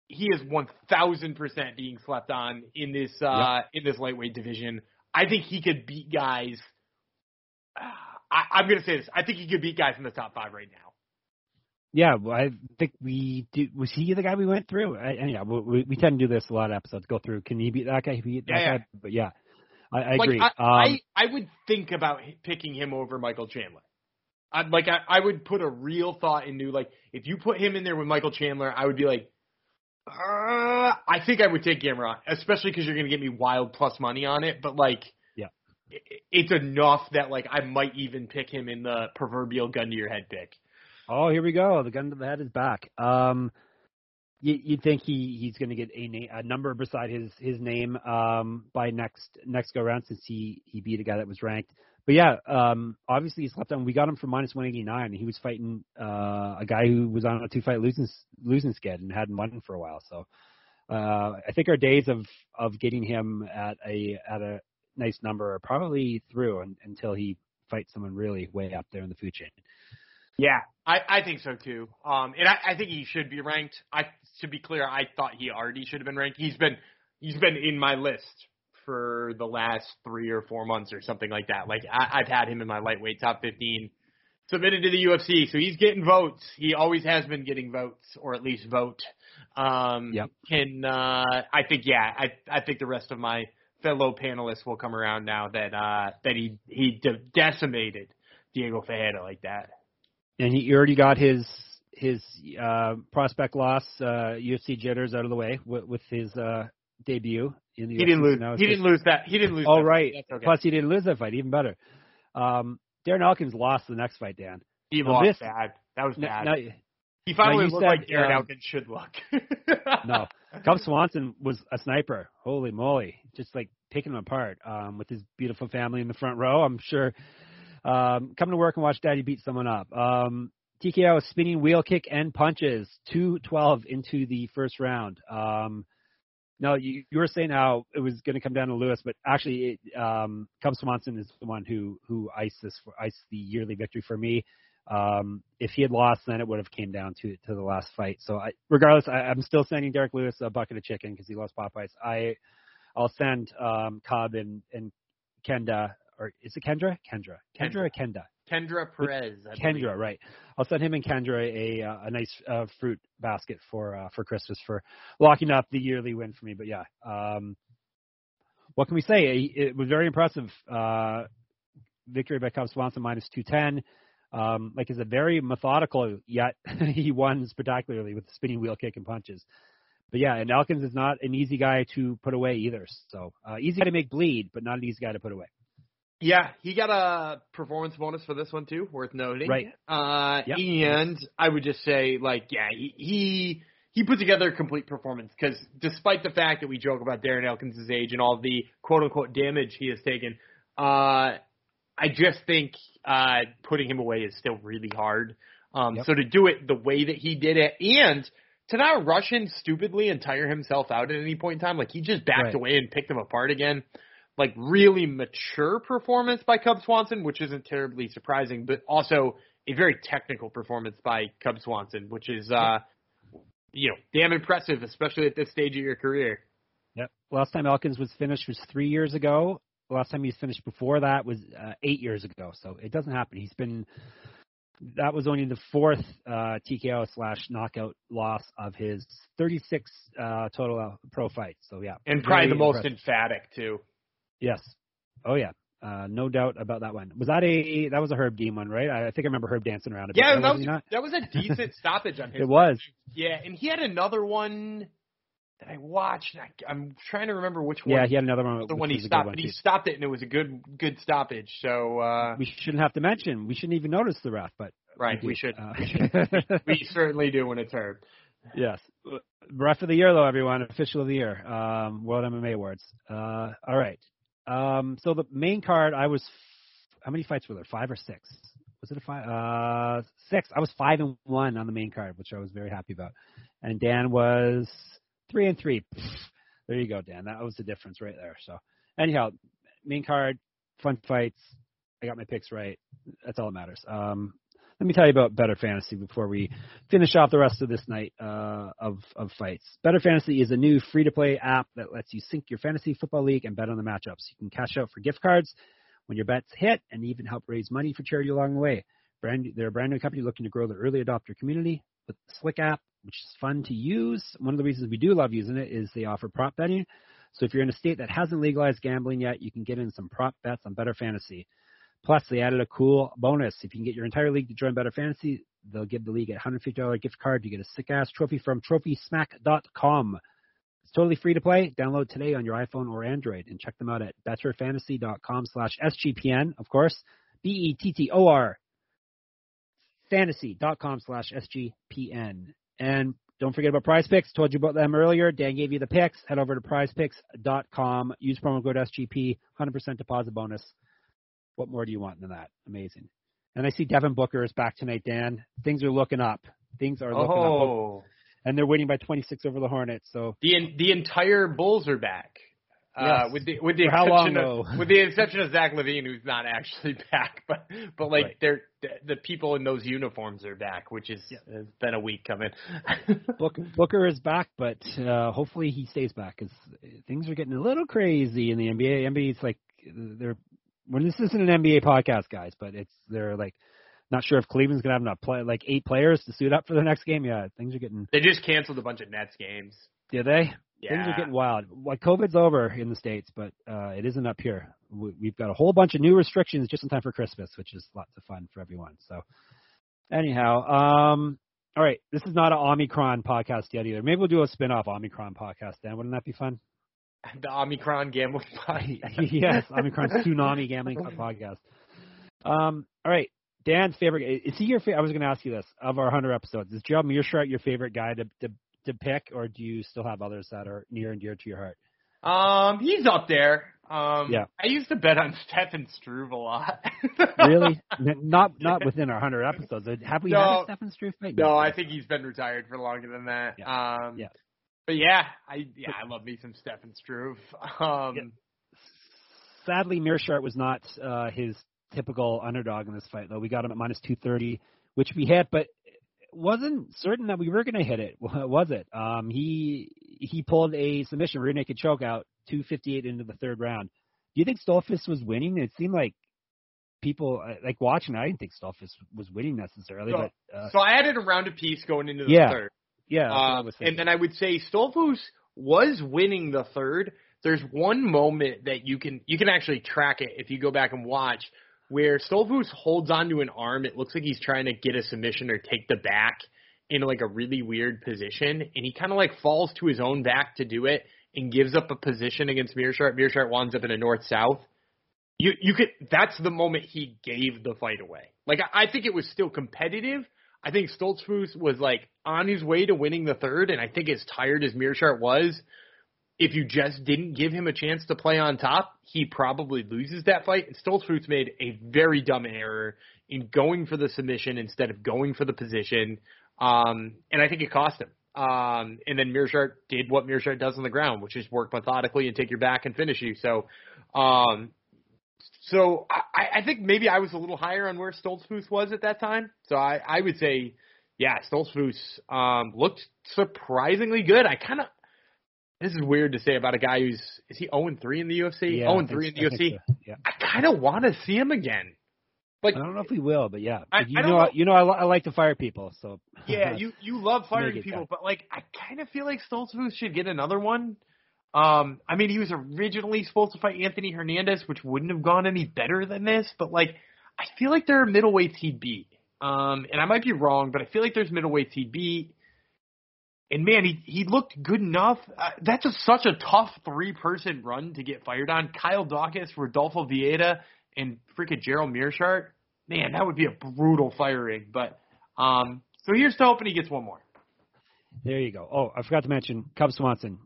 He is one thousand percent being slept on in this uh, in this lightweight division. I think he could beat guys. I, I'm gonna say this. I think he could beat guys in the top five right now. Yeah, well, I think we did. Was he the guy we went through? I, and yeah, we, we tend to do this a lot of episodes. Go through. Can he beat that guy? He beat that Yeah, yeah. guy? But yeah, I, I like agree. I, um, I I would think about picking him over Michael Chandler. I'd like I, I would put a real thought into like if you put him in there with Michael Chandler, I would be like, uh, I think I would take Gamrot, especially because you're going to get me wild plus money on it. But like, Yeah. i- it's enough that like I might even pick him in the proverbial gun to your head pick. Oh, here we go. The gun to the head is back. Um, you, you'd think he he's going to get a, na- a number beside his his name um by next next go round since he he beat a guy that was ranked. But yeah, um, obviously he's left on. We got him for minus one eighty nine. He was fighting uh, a guy who was on a two fight losing losing skid and hadn't won for a while. So uh, I think our days of of getting him at a at a nice number are probably through un, until he fights someone really way up there in the food chain. Yeah, I, I think so too. Um, and I, I think he should be ranked. I to be clear, I thought he already should have been ranked. He's been he's been in my list for the last three or four months or something like that. Like I, I've had him in my lightweight top fifteen, submitted to the UFC, so he's getting votes. He always has been getting votes, or at least vote. Um, Yep. Can uh, I think? Yeah, I I think the rest of my fellow panelists will come around now that uh that he he de- decimated Diego Ferreira like that. And he already got his his uh, prospect loss, uh, UFC jitters out of the way with, with his uh, debut in the He UFC. didn't lose. Now He didn't lose that. He didn't lose. Oh that. right. Okay. Plus he didn't lose that fight, even better. Um, Darren Elkins lost the next fight, Dan. he now lost this- bad. That was bad. no, he finally looked said, like Darren um, Elkins should look. no. Cub Swanson was a sniper. Holy moly. Just like picking him apart um, with his beautiful family in the front row. I'm sure um, coming to work and watch daddy beat someone up. Um, TKO spinning wheel kick and punches, 212 into the first round. Um, no, you, you were saying how it was going to come down to Lewis, but actually, it, um, Cub Swanson is the one who who iced this for iced the yearly victory for me. Um, if he had lost, then it would have came down to to the last fight. So, I, regardless, I, I'm still sending Derrick Lewis a bucket of chicken because he lost Popeyes. I I'll send um, Cub and and Kenda or is it Kendra? Kendra, Kendra or Kenda? Kendra Perez. I believe. Kendra, right? I'll send him and Kendra a uh, a nice uh, fruit basket for uh, for Christmas for locking up the yearly win for me. But yeah, um, what can we say? It it was very impressive. Uh, victory by Cub Swanson minus two ten. Um, like is a very methodical, yet he won spectacularly with the spinning wheel kick and punches. But yeah, and Elkins is not an easy guy to put away either. So uh, easy guy to make bleed, but not an easy guy to put away. Yeah, he got a performance bonus for this one too, worth noting. Right. Uh, Yep. and I would just say, like, yeah, he he, he put together a complete performance because despite the fact that we joke about Darren Elkins' age and all the quote unquote damage he has taken, uh, I just think uh, putting him away is still really hard. Um, Yep. So to do it the way that he did it, and to not rush in stupidly and tire himself out at any point in time, like he just backed Right. away and picked him apart again. Like really mature performance by Cub Swanson, which isn't terribly surprising, but also a very technical performance by Cub Swanson, which is uh, you know damn impressive, especially at this stage of your career. Yep. Last time Elkins was finished was three years ago. The last time he was finished before that was uh, eight years ago. So it doesn't happen. He's been. That was only the fourth uh, TKO slash knockout loss of his 36 uh, total pro fights. So yeah, And probably the most impressive. emphatic too. Yes. Oh yeah. Uh, no doubt about that one. Was that a that was a Herb Dean one, right? I, I think I remember Herb dancing around a bit. Yeah, right? that Was not? that was a decent stoppage on his. It was. Yeah, and he had another one that I watched. I, I'm trying to remember which one. Yeah, he had another one. the one he was a good stopped, one, but he stopped it, and it was a good good stoppage. So uh, We shouldn't have to mention. We shouldn't even notice the ref, but right, do. we should Uh, we should we certainly do when it's Herb. Yes. Ref of the year, though, everyone. Official of the year. Um, World MMA Awards. Uh, all right. Um, so the main card, I was. How many fights were there? Five or six? Was it a five? Uh, six. I was five and one on the main card, which I was very happy about. And Dan was three and three. There you go, Dan. That was the difference right there. So, anyhow, main card, fun fights. I got my picks right. That's all that matters. Um, let me tell you about Bettor Fantasy before we finish off the rest of this night uh, of of fights. Bettor Fantasy is a new free to play app that lets you sync your fantasy football league and bet on the matchups. You can cash out for gift cards when your bets hit, and even help raise money for charity along the way. Brand, they're a brand new company looking to grow the early adopter community with the Slick app, which is fun to use. One of the reasons we do love using it is they offer prop betting. So if you're in a state that hasn't legalized gambling yet, you can get in some prop bets on Bettor Fantasy. Plus, they added a cool bonus. If you can get your entire league to join Bettor Fantasy, they'll give the league a $150 gift card. You get a sick ass trophy from TrophySmack.com. It's totally free to play. Download today on your iPhone or Android and check them out at bettorfantasy.com slash SGPN, of course. B-E-T-T-O-R fantasy.com slash SGPN. And don't forget about prize picks. Told you about them earlier. Dan gave you the picks. Head over to prizepicks.com. Use promo code SGP. 100% deposit bonus. What more do you want than that? Amazing. And I see Devin Booker is back tonight, Dan. Things are looking up. Things are looking up. Oh, And they're winning by 26 over the Hornets. So the the entire Bulls are back. Uh, Yes. with the with the For how long, exception of though? with the exception of Zach LaVine, who's not actually back, but but like Right. they're the, the people in those uniforms are back, which is has been a week coming. Book, Booker is back, but uh, hopefully he stays back because things are getting a little crazy in the NBA. NBA's like they're well, this isn't an NBA podcast, guys, but it's they're like not sure if Cleveland's gonna have enough play like eight players to suit up for the next game. Yeah, things are getting. they just canceled a bunch of Nets games. Did they? Yeah. Things are getting wild. Like COVID's over in the states, but uh, it isn't up here. We, we've got a whole bunch of new restrictions just in time for Christmas, which is lots of fun for everyone. So, anyhow, um, all right, this is not an Omicron podcast yet either. Maybe we'll do a spin-off Omicron podcast. then. wouldn't that be fun? the Omicron gambling podcast. yes, Omicron tsunami gambling podcast. Um, all right, Dan's favorite. Is he your favorite? I was going to ask you this. Of our hundred episodes, is Joe Meerschaert your favorite guy to, to to pick, or do you still have others that are near and dear to your heart? Um, he's up there. Um, Yeah. I used to bet on Stefan Struve a lot. Really? Not not within our hundred episodes. Have we had No. a Stefan Struve fight? No, I think he's been retired for longer than that. Yeah. Um, Yeah. But yeah, I yeah I love me some Stefan Struve. Um, Yeah. Sadly, Meerschaert was not uh, his typical underdog in this fight, though. We got him at minus 230, which we hit, but wasn't certain that we were going to hit it, was it? Um, he he pulled a submission rear naked choke out 258 into the third round. Do you think Stoltzfus was winning? It seemed like people uh, like watching. I didn't think Stoltzfus was winning necessarily, So- but uh, so I added a round of peace going into the Yeah. third. Yeah. that's what I Um, and then I would say Stoltzfus was winning the third. There's one moment that you can you can actually track it if you go back and watch where Stoltzfus holds onto an arm. It looks like he's trying to get a submission or take the back in like a really weird position, and he kind of like falls to his own back to do it and gives up a position against Meerschaert. Meerschaert winds up in a north south. You you could that's the moment he gave the fight away. Like I, I think it was still competitive. I think Stoltzfus was like on his way to winning the third, and I think as tired as Meerschaert was, if you just didn't give him a chance to play on top, he probably loses that fight. And Stoltzfus made a very dumb error in going for the submission instead of going for the position, um, and I think it cost him. Um, and then Meerschaert did what Meerschaert does on the ground, which is work methodically and take your back and finish you. So, um, so I, I think maybe I was a little higher on where Stoltzfus was at that time. So I, I would say, yeah, Stoltzfus um, looked surprisingly good. I kind of this is weird to say about a guy who's is he 0 3 in the UFC? Yeah, 0 3 in the UFC. So. Yeah. I kind of want to see him again. Like I don't know if we will, but yeah, I, you I know, know. you know, I, I like to fire people, so yeah, you you love firing people, but like I kind of feel like Stoltzfus should get another one. Um, I mean, he was originally supposed to fight Anthony Hernandez, which wouldn't have gone any better than this. But like, I feel like there are middleweights he'd beat. Um, and I might be wrong, but I feel like there's middleweights he'd beat. And man, he he looked good enough. Uh, that's a, such a tough three person run to get fired on. Kyle Daukaus, Rodolfo Vieira, and freaking Gerald Meerschaert. Man, that would be a brutal firing. But um, so here's to hoping he gets one more. There you go. Oh, I forgot to mention Cub Swanson.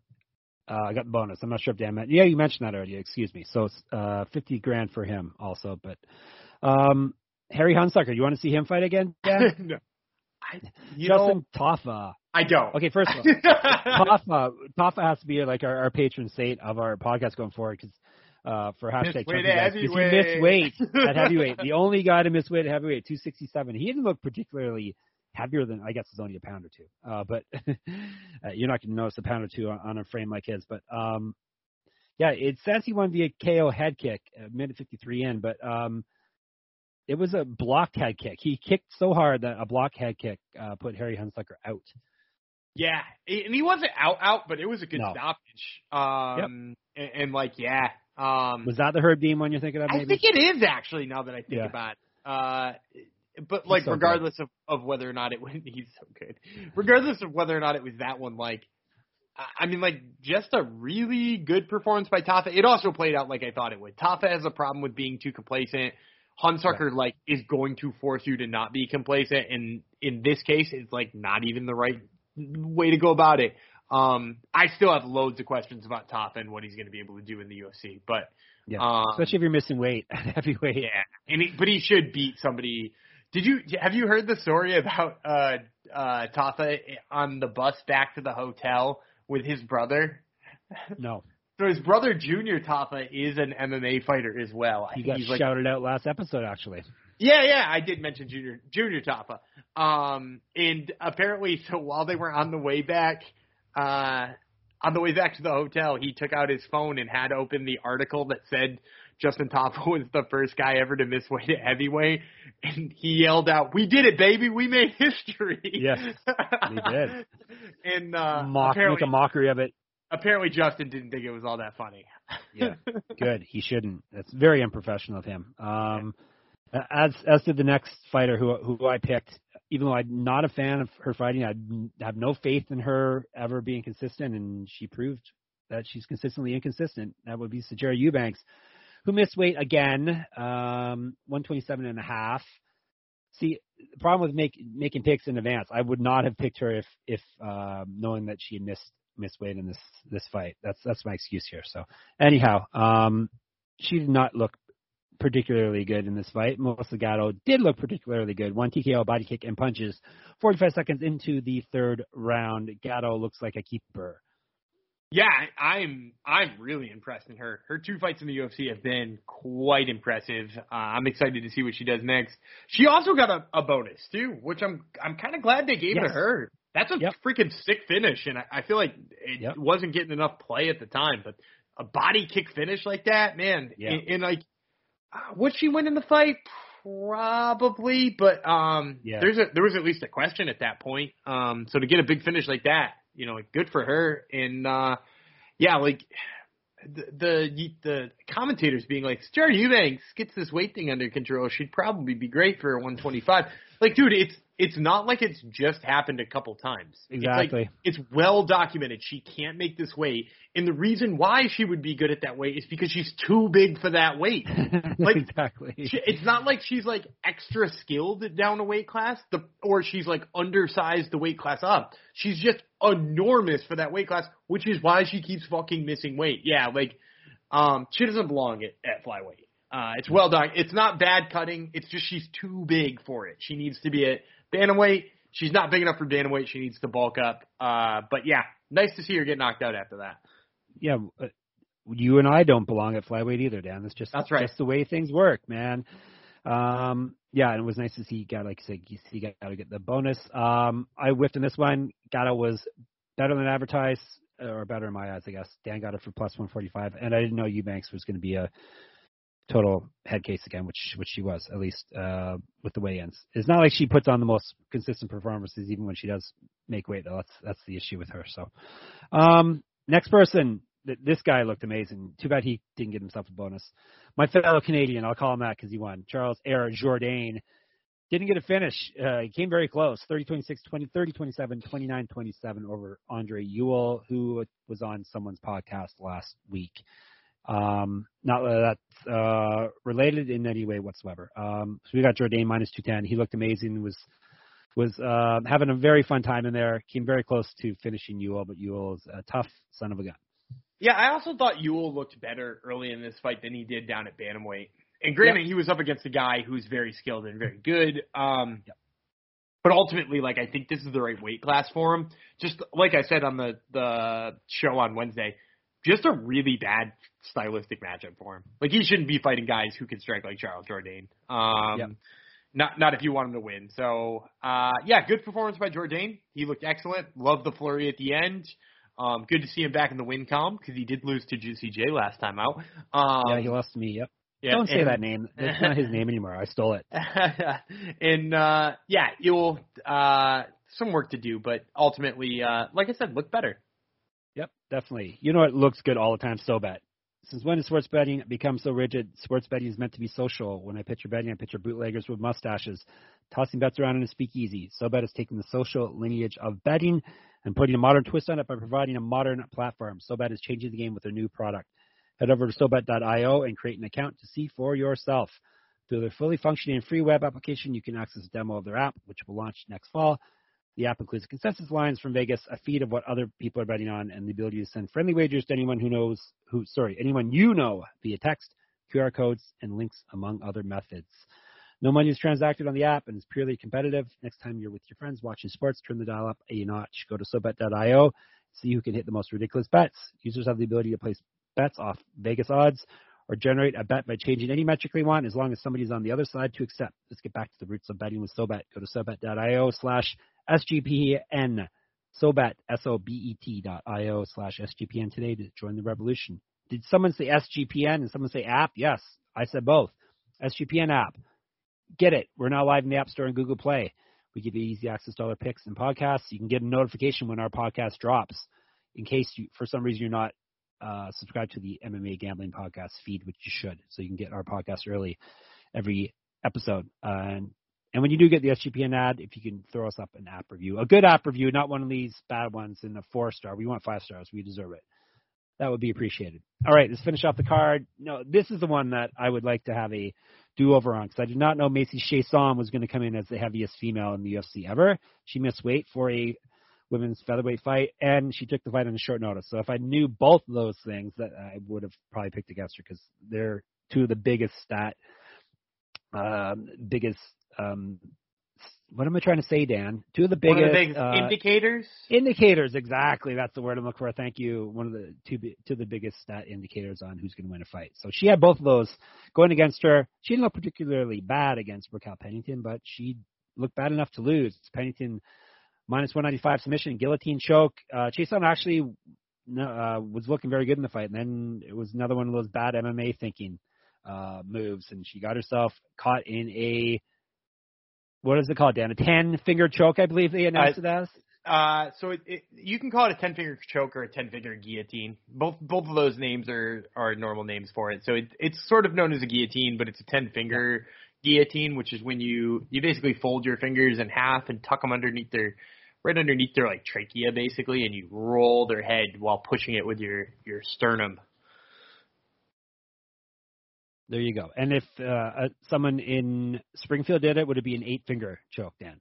Uh, I got the bonus. I'm not sure if Dan. Men- yeah, you mentioned that already. Excuse me. So it's uh, 50 grand for him also. But um, Harry Hunsucker, you want to see him fight again? Dan? no. I, Justin know, Tafa. I don't. Okay, first of all, Tafa, Tafa has to be like our, our patron saint of our podcast going forward because uh, for hashtag Miss weight Chunky at Guys, 'cause he missed weight at heavyweight. The only guy to miss weight at heavyweight, 267. He didn't look particularly heavier than I guess it's only a pound or two. Uh, but uh, you're not going to notice a pound or two on, on a frame like his. But um, yeah, it says he won via KO head kick, minute 53 in, but um, it was a blocked head kick. He kicked so hard that a blocked head kick uh, put Harry Hunsucker out. Yeah, and he wasn't out out, but it was a good No. stoppage. Um, and, and like, yeah. Um, Was that the Herb Dean one you're thinking of? I think it is actually now that I think Yeah. about it. Uh, but like, so good. regardless of, of whether or not it was, he's so good. Regardless of whether or not it was that one, like, I- I mean, like, just a really good performance by Tafa. It also played out like I thought it would. Tafa has a problem with being too complacent. Hunsucker, like, is going to force you to not be complacent, and in this case, it's like not even the right way to go about it. Um, I still have loads of questions about Top and what he's going to be able to do in the UFC, but Yeah, um, especially if you're missing weight at heavyweight. yeah, and he, but he should beat somebody. Did you have you heard the story about uh uh Tafa on the bus back to the hotel with his brother? No, So his brother Junior Tafa is an MMA fighter as well. He got he's like shouted out last episode actually. yeah, yeah, I did mention Junior Junior Tafa. Um, and apparently, so while they were on the way back, uh, on the way back to the hotel, he took out his phone and had open the article that said Justin Tafa was the first guy ever to miss weight at heavyweight, and he yelled out, "We did it, baby! We made history!" Yes, we did. And uh, Mock, make a mockery of it. Apparently, Justin didn't think it was all that funny. Yeah, good. He shouldn't. That's very unprofessional of him. Um, as as did the next fighter who who I picked. Even though I'm not a fan of her fighting, I have no faith in her ever being consistent, and she proved that she's consistently inconsistent. That would be Sijara Eubanks, who missed weight again, um, 127 and a half. See, the problem with make, making picks in advance, I would not have picked her if if um, knowing that she had missed missed weight in this this fight. That's that's my excuse here. So anyhow, um, she did not look particularly good in this fight. Melissa Gatto did look particularly good. One TKO, body kick, and punches. 45 seconds into the third round, Gatto looks like a keeper. Yeah, I'm I'm really impressed in her. Her two fights in the UFC have been quite impressive. Uh, I'm excited to see what she does next. She also got a, a bonus too, which I'm I'm kind of glad they gave to her. That's a Yep. freaking sick finish, and I, I feel like it Yep. wasn't getting enough play at the time. But a body kick finish like that, man, Yeah. and, and like, uh, would she win in the fight? Probably, but um, Yeah. there's a there was at least a question at that point. Um, so to get a big finish like that, you know, like, good for her. And uh, yeah, like the the the commentators being like, Sijara Eubanks gets this weight thing under control. She'd probably be great for a 125. Like, dude, it's it's not like it's just happened a couple times. Exactly. It's, like, it's well documented. She can't make this weight, and the reason why she would be good at that weight is because she's too big for that weight. Like exactly. She, it's not like she's like extra skilled down a weight class, the or she's like undersized the weight class up. She's just enormous for that weight class, which is why she keeps fucking missing weight. Yeah, like um, she doesn't belong at, at flyweight. Uh, it's well done. It's not bad cutting. It's just she's too big for it. She needs to be at bantamweight. She's not big enough for bantamweight. She needs to bulk up. Uh, but yeah, nice to see her get knocked out after that. Yeah, uh, you and I don't belong at flyweight either, Dan. That's just that's right. Just the way things work, man. Um, yeah, and it was nice to see Gatto, like you said, you see Gatto get the bonus. Um, I whiffed in this one. Gatto was better than advertised, or better in my eyes, I guess. Dan got it for plus 145, and I didn't know Eubanks was going to be a total head case again, which which she was at least uh, with the weigh-ins. It's not like she puts on the most consistent performances, even when she does make weight. Though that's that's the issue with her. So, um, next person, this guy looked amazing. Too bad he didn't get himself a bonus. My fellow Canadian, I'll call him that because he won. Charles Air Jourdain didn't get a finish. Uh, he came very close 30 26, 20, 30 27, 29 27 over Andre Ewell, who was on someone's podcast last week. Um, not that that's uh, related in any way whatsoever. Um, so we got Jourdain minus 210. He looked amazing. Was was uh, having a very fun time in there. Came very close to finishing Ewell, but Ewell is a tough son of a gun. Yeah, I also thought Ewell looked better early in this fight than he did down at bantamweight. And granted, yep. he was up against a guy who's very skilled and very good. Um, yep. But ultimately, like I think this is the right weight class for him. Just like I said on the the show on Wednesday, just a really bad stylistic matchup for him. Like he shouldn't be fighting guys who can strike like Charles Jourdain. Um, yep. Not not if you want him to win. So uh, yeah, good performance by Jourdain. He looked excellent. Love the flurry at the end. Um, good to see him back in the win column because he did lose to Juicy J last time out. Um, yeah, he lost to me. Yep. Yeah, Don't say and, that name. That's not his name anymore. I stole it. and uh, yeah, you'll uh, some work to do, but ultimately, uh, like I said, look better. Yep, definitely. You know what looks good all the time? SoBet. Since when has sports betting become so rigid? Sports betting is meant to be social. When I picture betting, I picture bootleggers with mustaches, tossing bets around in a speakeasy. SoBet is taking the social lineage of betting and putting a modern twist on it by providing a modern platform. SoBet is changing the game with their new product. Head over to SoBet.io and create an account to see for yourself. Through their fully functioning free web application, you can access a demo of their app, which will launch next fall. The app includes consensus lines from Vegas, a feed of what other people are betting on, and the ability to send friendly wagers to anyone who knows who sorry, anyone you know via text, QR codes, and links among other methods. No money is transacted on the app and is purely competitive. Next time you're with your friends watching sports, turn the dial up a notch. Go to SoBet.io, see who can hit the most ridiculous bets. Users have the ability to place bets off Vegas odds or generate a bet by changing any metric they want as long as somebody's on the other side to accept. Let's get back to the roots of betting with SoBet. Go to SoBet.io slash SGPN. SoBet, S-O-B-E-T dot I-O slash SGPN today to join the revolution. Did someone say SGPN and someone say app? Yes, I said both. SGPN app. Get it. We're now live in the App Store and Google Play. We give you easy access to all our picks and podcasts. You can get a notification when our podcast drops. In case you, for some reason you're not uh, subscribed to the MMA Gambling Podcast feed, which you should, so you can get our podcast early every episode. Uh, and and when you do get the SGPN ad, if you can throw us up an app review, a good app review, not one of these bad ones in the four star. We want five stars. We deserve it. That would be appreciated. All right, let's finish off the card. No, this is the one that I would like to have a do over on because I did not know Macy Chiasson was going to come in as the heaviest female in the UFC ever. She missed weight for a women's featherweight fight, and she took the fight on a short notice. So if I knew both of those things, that I would have probably picked against her because they're two of the biggest stat, um, biggest um, what am I trying to say, Dan? Two of the biggest, of the biggest uh, indicators. Indicators, exactly. That's the word I'm looking for. Thank you. One of the two, two of the biggest stat indicators on who's going to win a fight. So she had both of those going against her. She didn't look particularly bad against Raquel Pennington, but she looked bad enough to lose. Pennington minus 195 submission, guillotine choke. Uh, actually uh, was looking very good in the fight, and then it was another one of those bad MMA thinking uh, moves, and she got herself caught in a what is it called, Dan? A ten finger choke, I believe they announced uh, it as. Uh, so it, it, you can call it a ten finger choke or a ten finger guillotine. Both both of those names are are normal names for it. So it, it's sort of known as a guillotine, but it's a ten finger guillotine, which is when you you basically fold your fingers in half and tuck them underneath their right underneath their like trachea basically, and you roll their head while pushing it with your your sternum. There you go. And if uh, uh, someone in Springfield did it, would it be an eight finger choke, Dan?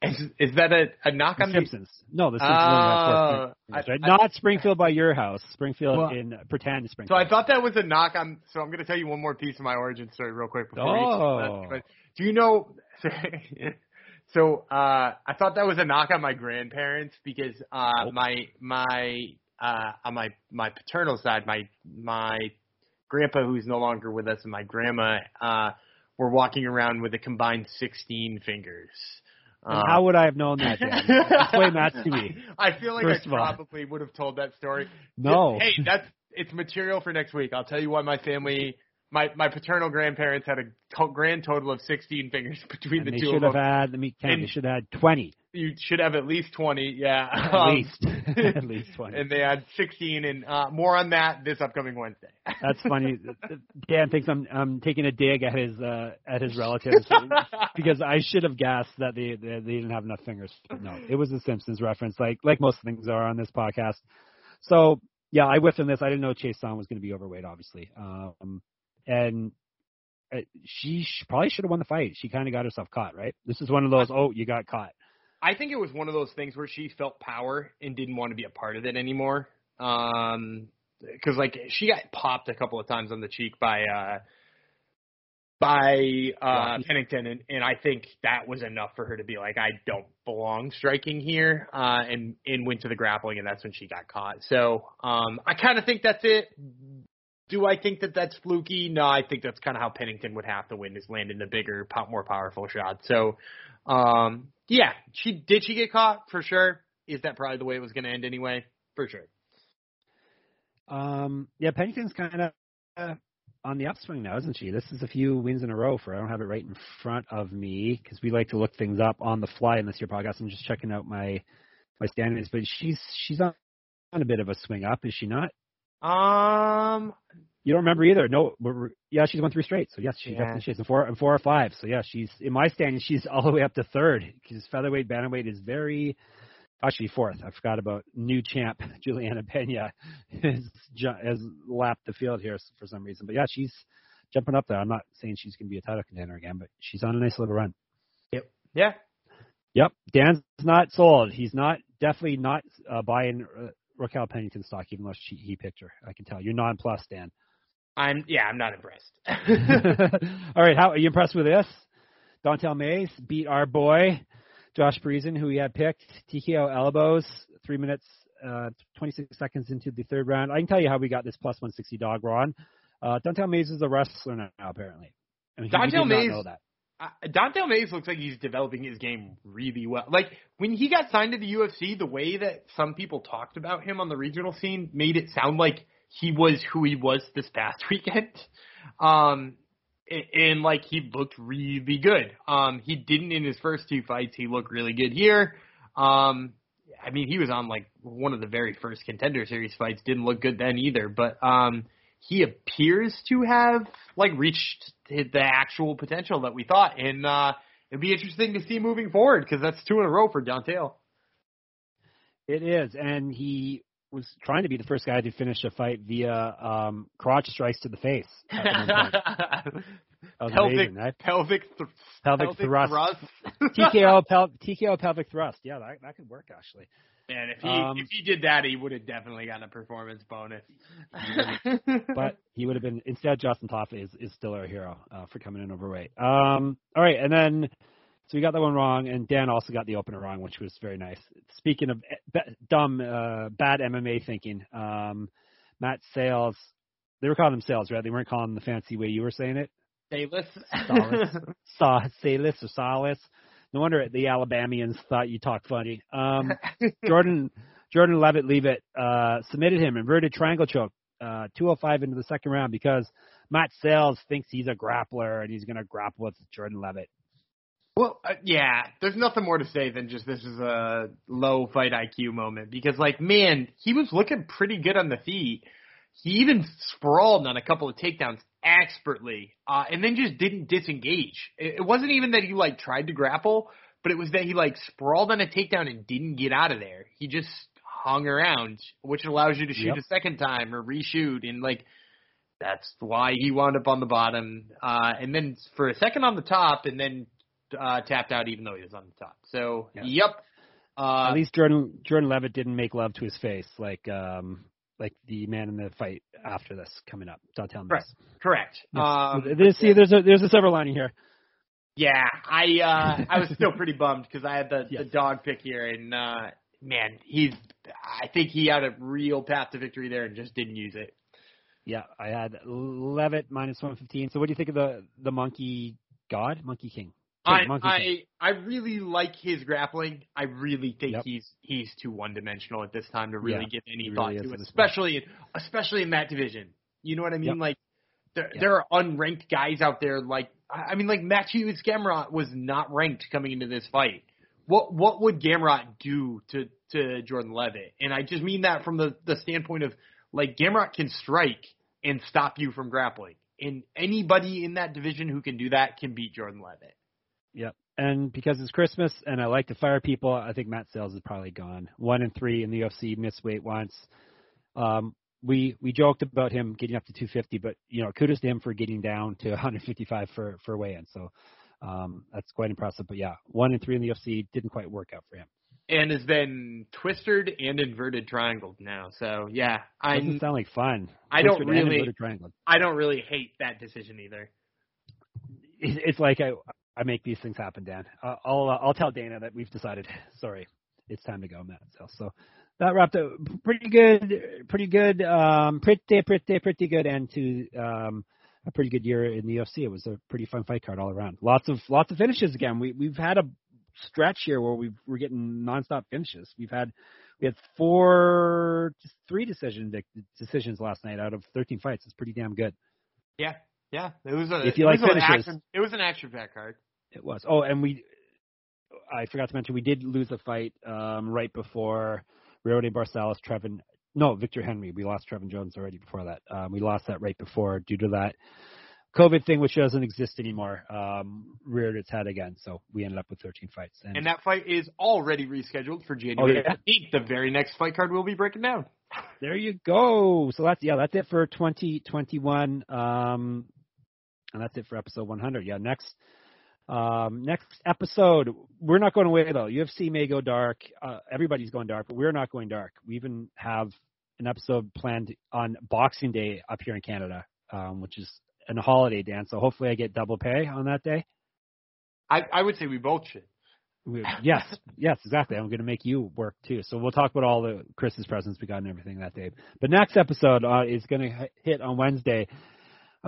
Is, is that a, a knock The on Simpsons. No, the Simpsons. Oh, only have four fingers, I- right? I- Not Springfield by your house. Springfield Well, in pretend Springfield. So I thought that was a knock on. So I'm going to tell you one more piece of my origin story real quick before Oh. But do you know? So uh, I thought that was a knock on my grandparents because uh, Nope. my my uh, on my my paternal side, my my grandpa who's no longer with us and my grandma uh, were walking around with a combined 16 fingers. And Uh, how would I have known that, Dan? Explain that to me. I feel like First I of all. probably would have told that story. No. Hey, that's it's material for next week. I'll tell you why my family, my my paternal grandparents had a grand total of 16 fingers between And the they two should of have them. had, let me count, they should have had 20. You should have at least 20, yeah. At Um, least. At least 20. And they had 16, and uh, more on that this upcoming Wednesday. That's funny. Dan thinks I'm I'm taking a dig at his uh, at his relatives because I should have guessed that they, they they didn't have enough fingers. But no, it was a Simpsons reference, like like most things are on this podcast. So yeah, I whiffed on this. I didn't know Chiasson was going to be overweight, obviously. Um, and uh, she probably should have won the fight. She kind of got herself caught, right? This is one of those. Oh, you got caught. I think it was one of those things where she felt power and didn't want to be a part of it anymore. Um, because like she got popped a couple of times on the cheek by uh by uh. Pennington and, and I think that was enough for her to be like, I don't belong striking here, uh and, and went to the grappling and that's when she got caught. So um I kinda think that's it. Do I think that that's fluky? No, I think that's kind of how Pennington would have to win is landing the bigger, more powerful shot. So, um, yeah, she did she get caught for sure? Is that probably the way it was going to end anyway? For sure. Um, yeah, Pennington's kind of on the upswing now, isn't she? This is a few wins in a row for. I don't have it right in front of me because we like to look things up on the fly in this year podcast. I'm just checking out my my standings, but she's she's on, on a bit of a swing up, is she not? Um, You don't remember either? No, yeah, she's won three straight. So yes, she Yeah. definitely she's in four and four or five. So yeah, she's in my standing. She's all the way up to third because featherweight bantamweight is very actually fourth. I forgot about new champ Julianna Peña has has lapped the field here for some reason. But yeah, she's jumping up there. I'm not saying she's going to be a title contender again, but she's on a nice little run. Yep. Yeah. Yep, Dan's not sold. He's not definitely not uh, buying uh, Raquel Pennington stock, even though she, he picked her. I can tell you're nonplussed, Dan. I'm yeah, I'm not impressed. All right, how are you impressed with this? Dontale Mayes beat our boy Josh Parisian, who we had picked. TKO elbows, three minutes, uh, 26 seconds into the third round. I can tell you how we got this plus 160 dog, Ron. Uh, Dontale Mayes is a wrestler now, apparently. I mean, he- Dontale Mayes- know that. Dontale Mayes looks like he's developing his game really well. Like when he got signed to the UFC, the way that some people talked about him on the regional scene made it sound like he was who he was this past weekend. Um, and, and like he looked really good. Um, he didn't in his first two fights. He looked really good here. Um, I mean, he was on like one of the very first contender series fights. Didn't look good then either, but um, he appears to have like reached the actual potential that we thought, and uh, it'd be interesting to see moving forward because that's two in a row for Dontale. It is, and he was trying to be the first guy to finish a fight via um, crotch strikes to the face. at. That was pelvic amazing, right? pelvic th- Pelvic thrust. thrust. TKO, pel- TKO pelvic thrust. Yeah, that, that could work actually. Man, if he Um, if he did that, he would have definitely gotten a performance bonus. But he would have been instead. Justin Tafa is is still our hero uh, for coming in overweight. Um, all right, and then so we got that one wrong, and Dan also got the opener wrong, which was very nice. Speaking of b- dumb, uh, bad MMA thinking, um, Matt Sayles. They were calling him Sales, right? They weren't calling him the fancy way you were saying it. Davis. Salas. Sa- Salis or Salis. No wonder the Alabamians thought you talked funny. Um, Jordan Jordan Levitt Levitt uh, submitted him inverted triangle choke, uh, 205 into the second round because Matt Sayles thinks he's a grappler and he's going to grapple with Jordan Levitt. Well, uh, yeah, there's nothing more to say than just this is a low fight IQ moment because, like, man, he was looking pretty good on the feet. He even sprawled on a couple of takedowns expertly, uh, and then just didn't disengage. It, it wasn't even that he like tried to grapple, but it was that he like sprawled on a takedown and didn't get out of there. He just hung around, which allows you to shoot Yep. a second time or reshoot, and like that's why he wound up on the bottom, uh, and then for a second on the top, and then uh, tapped out even though he was on the top. So Yeah. yep. Uh, At least Jordan Jordan Levitt didn't make love to his face like um like the man in the fight after this coming up. Dot town Right. correct. Yes. Um, There's- see, there's a there's a silver lining here. Yeah, I uh I was still pretty bummed because I had the, the dog pick here, and uh man, he's I think he had a real path to victory there and just didn't use it. Yeah, I had Levitt minus one fifteen. So what do you think of the the monkey god, monkey king? I I I really like his grappling. I really think Yep. he's he's too one dimensional at this time to really Yeah, give any thought really to it, at this point. especially in, especially in that division. You know what I mean? Yep. Like there Yeah. there are unranked guys out there. Like I mean, like Mateusz Gamrot was not ranked coming into this fight. What what would Gamrot do to to Jordan Levitt? And I just mean that from the the standpoint of like Gamrot can strike and stop you from grappling. And anybody in that division who can do that can beat Jordan Levitt. Yep. And because it's Christmas and I like to fire people, I think Matt Sayles is probably gone. One and three in the UFC, missed weight once. Um, we we joked about him getting up to 250, but you know, kudos to him for getting down to 155 for for weigh-in. So um, that's quite impressive. But yeah, one and three in the UFC didn't quite work out for him. and has been twisted and inverted triangled now. So yeah, I Doesn't sound like fun. I don't really- I don't really hate that decision either. It's like I I make these things happen, Dan. Uh, I'll uh, I'll tell Dana that we've decided. Sorry, it's time to go, Matt. So so that wrapped up pretty good, pretty good, um, pretty pretty pretty good end to um, a pretty good year in the UFC. It was a pretty fun fight card all around. Lots of lots of finishes again. We we've had a stretch here where we we're getting nonstop finishes. We've had we had four, three decision decisions last night out of 13 fights. It's pretty damn good. Yeah, yeah. It was a If you it like was an finishes. action. It was an action pack card. It was. Oh, and we, I forgot to mention, we did lose a fight um, right before Raoni Barcelos, Trevin, no, Victor Henry. We lost Trevin Jones already before that. Um, we lost that right before due to that COVID thing, which doesn't exist anymore, um, reared its head again. So we ended up with 13 fights. And, And that fight is already rescheduled for January Oh, yeah? 15th, the very next fight card we'll be breaking down. there you go. So that's, yeah, that's it for 2021. Um, and that's it for episode 100. Yeah, next um, next episode, we're not going away though. UFC may go dark. Uh, everybody's going dark, but we're not going dark. We even have an episode planned on Boxing Day up here in Canada, um, which is a holiday, Dan. So hopefully I get double pay on that day. I, I would say we both should. We- yes, yes, exactly. I'm going to make you work too. So we'll talk about all the Christmas presents we got and everything that day. But next episode uh, is going to hit on Wednesday.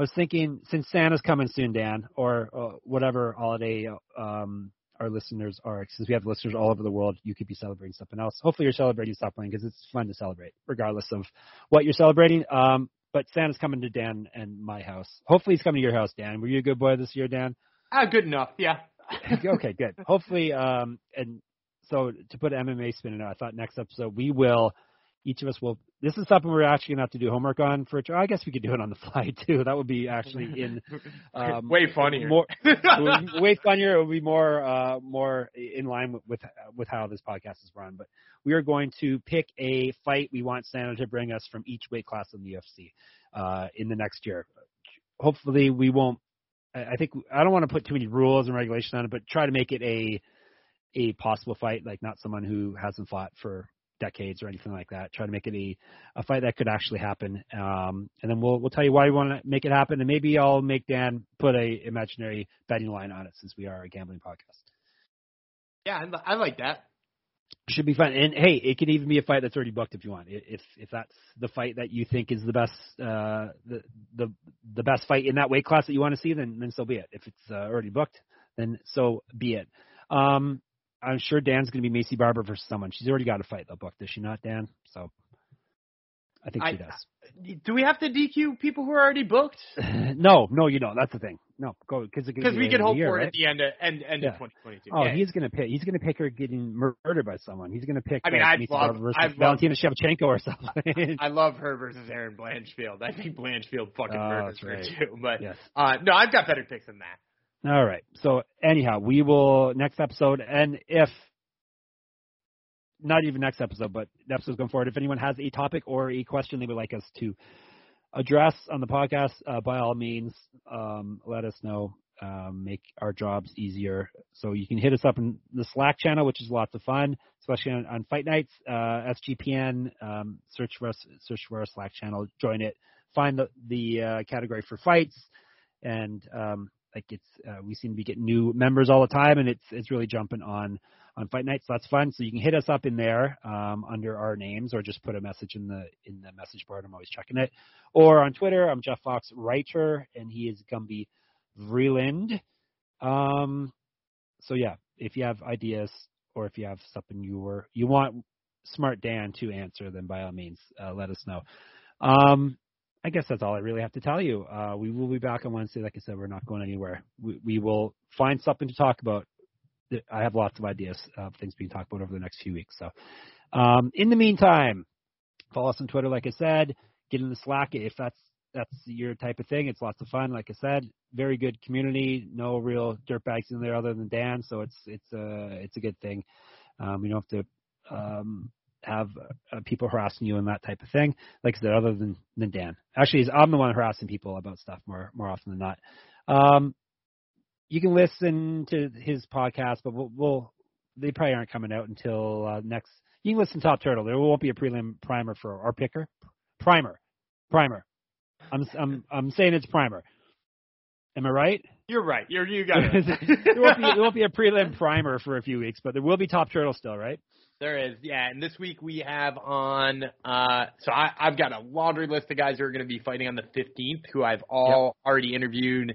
I was thinking since Santa's coming soon, Dan, or uh, whatever holiday um, our listeners are, since we have listeners all over the world, you could be celebrating something else. Hopefully, you're celebrating something because it's fun to celebrate, regardless of what you're celebrating. Um, but Santa's coming to Dan and my house. Hopefully, he's coming to your house, Dan. Were you a good boy this year, Dan? Ah, good enough. Yeah. okay, good. Hopefully, um, and so to put MMA spin in it, I thought next episode we will, each of us will. This is something we're actually gonna have to do homework on for. I guess we could do it on the fly too. That would be actually in um, Way funnier. More, it would be way funnier. It would be more uh, more in line with, with with how this podcast is run. But we are going to pick a fight we want Santa to bring us from each weight class in the UFC uh, in the next year. Hopefully, we won't. I I think I don't want to put too many rules and regulation on it, but try to make it a a possible fight, like not someone who hasn't fought for decades or anything like that. Try to make it a, a fight that could actually happen, um, and then we'll we'll tell you why we want to make it happen, and maybe I'll make Dan put a imaginary betting line on it since we are a gambling podcast. yeah, I I like that. Should be fun, and hey, it can even be a fight that's already booked if you want. If if that's the fight that you think is the best uh, the the the best fight in that weight class that you want to see, then then so be it. If it's uh, already booked, then so be it. Um, I'm sure Dan's going to be Maycee Barber versus someone. She's already got a fight though booked, does she not, Dan? So I think I- she does. Do we have to DQ people who are already booked? no, no, you don't. That's the thing. No, go because Because we can hope year, for it right? at the end of end, end Yeah. of 2022. Oh, Yeah. he's gonna pick. He's gonna pick her getting murdered by someone. He's gonna pick. I mean, uh, Denise love- Barber versus I'd love- Valentina Shevchenko or something. I love her versus Erin Blanchfield. I think Blanchfield fucking Oh, murders that's her too. But yes. uh, no, I've got better picks than that. All right. So anyhow, we will next episode, and if not even next episode, but episodes going forward, if anyone has a topic or a question they would like us to address on the podcast, uh, by all means, um, let us know. Um, make our jobs easier. So you can hit us up in the Slack channel, which is lots of fun, especially on, on fight nights. Uh, SGPN, um, search for us, search for our Slack channel, join it, find the the uh, category for fights, and um, like it's uh, we seem to be getting new members all the time, and it's it's really jumping on on fight nights. So that's fun. So you can hit us up in there um, under our names, or just put a message in the in the message board. I'm always checking it. Or on Twitter, I'm Jeff Fox Writer, and he is Gumby Vreeland. Um, so yeah, if you have ideas or if you have something you were you want Smart Dan to answer, then by all means, uh, let us know. Um, I guess that's all I really have to tell you. Uh, we will be back on Wednesday. Like I said, we're not going anywhere. We, we will find something to talk about. I have lots of ideas of things being talked about over the next few weeks. So, um, in the meantime, follow us on Twitter. Like I said, get in the Slack if that's that's your type of thing. It's lots of fun. Like I said, very good community. No real dirtbags in there other than Dan, so it's it's a it's a good thing. Um, you don't have to um, have uh, people harassing you and that type of thing. Like I said, other than than Dan. Actually, I'm the one harassing people about stuff more more often than not. Um, you can listen to his podcast, but we'll, we'll they probably aren't coming out until uh, next. You can listen to Top Turtle. There won't be a prelim primer for our picker. Primer, primer. I'm I'm I'm saying it's primer. Am I right? You're right. You're you got it. there won't be there won't be a prelim primer for a few weeks, but there will be Top Turtle still, right? There is, yeah. And this week we have on. uh So I, I've got a laundry list of guys who are going to be fighting on the 15th, who I've all already interviewed.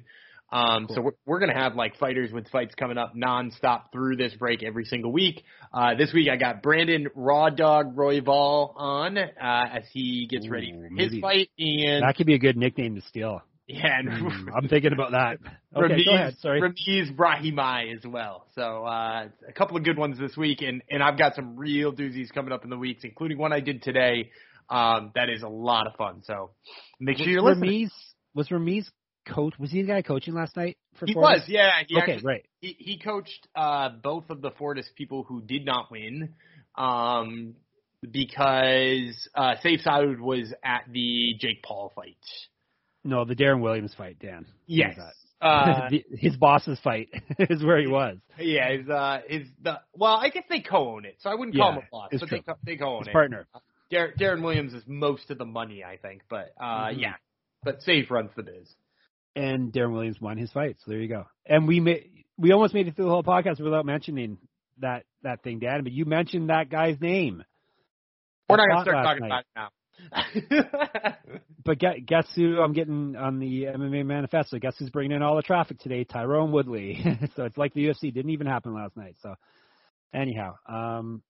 Um, So we're, we're going to have like fighters with fights coming up nonstop through this break every single week. Uh, this week I got Brandon Raw Dog Royval on uh, as he gets ready for his maybe- fight, and That could be a good nickname to steal. Yeah, and Hmm, I'm thinking about that. Okay, Ramiz, go ahead. Sorry. Ramiz Brahimaj as well. So uh, a couple of good ones this week, and and I've got some real doozies coming up in the weeks, including one I did today. Um, that is a lot of fun. So make sure you're was listening. Ramiz was Ramiz coach? Was he the guy coaching last night for? He Fortis? was, yeah. He Okay, actually, right. he, he coached uh, both of the Fortis people who did not win, um, because uh, Sayif Saud was at the Jake Paul fight. No, the Darren Williams fight, Dan. Yes. Uh. The- his boss's fight is where he was. Yeah, his uh his the well, I guess they co-own it, so I wouldn't call Yeah, him a boss, but true. they co- they co-own His it. partner. Dar- Darren Williams is most of the money, I think, but uh Mhm. yeah, but Sayif runs the biz. and Darren Williams won his fight. So there you go. And we made we almost made it through the whole podcast without mentioning that that thing, Dan. But you mentioned that guy's name. We're not gonna start talking night. about it now. But guess, who I'm getting on the MMA manifesto? Guess who's bringing in all the traffic today? Tyron Woodley. so it's like the UFC didn't even happen last night. So anyhow, um,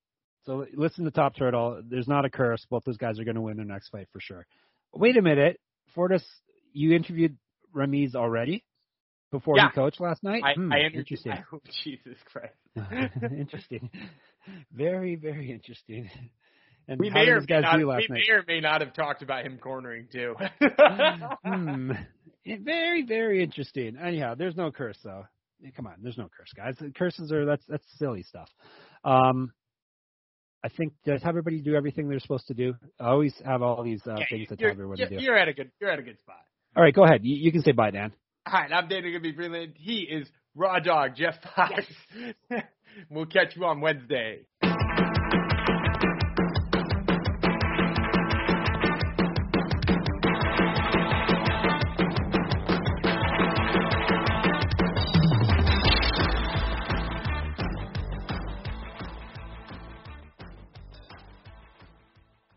so listen to Top Turtle. There's not a curse. Both those guys are going to win their next fight for sure. Wait a minute, Fortis, you interviewed Ramiz already before Yeah. he coached last night. I, Hmm, I interesting. Oh, Jesus Christ. interesting. Very, very interesting. And We may did or these may guys not. last We night? may or may not have talked about him cornering too. hmm. Very, very interesting. Anyhow, there's no curse though. Come on, there's no curse, guys. Curses are that's that's silly stuff. Um, I think does everybody do everything they're supposed to do? I always have all these uh, Yeah, things to tell you're, everyone you're, to do. you're at a good. You're at a good spot. All right, go ahead. You, you can say bye, Dan. Hi, I'm Dana Gonna be Freeland. He is Raw Dog Jeff Fox. we'll catch you on Wednesday.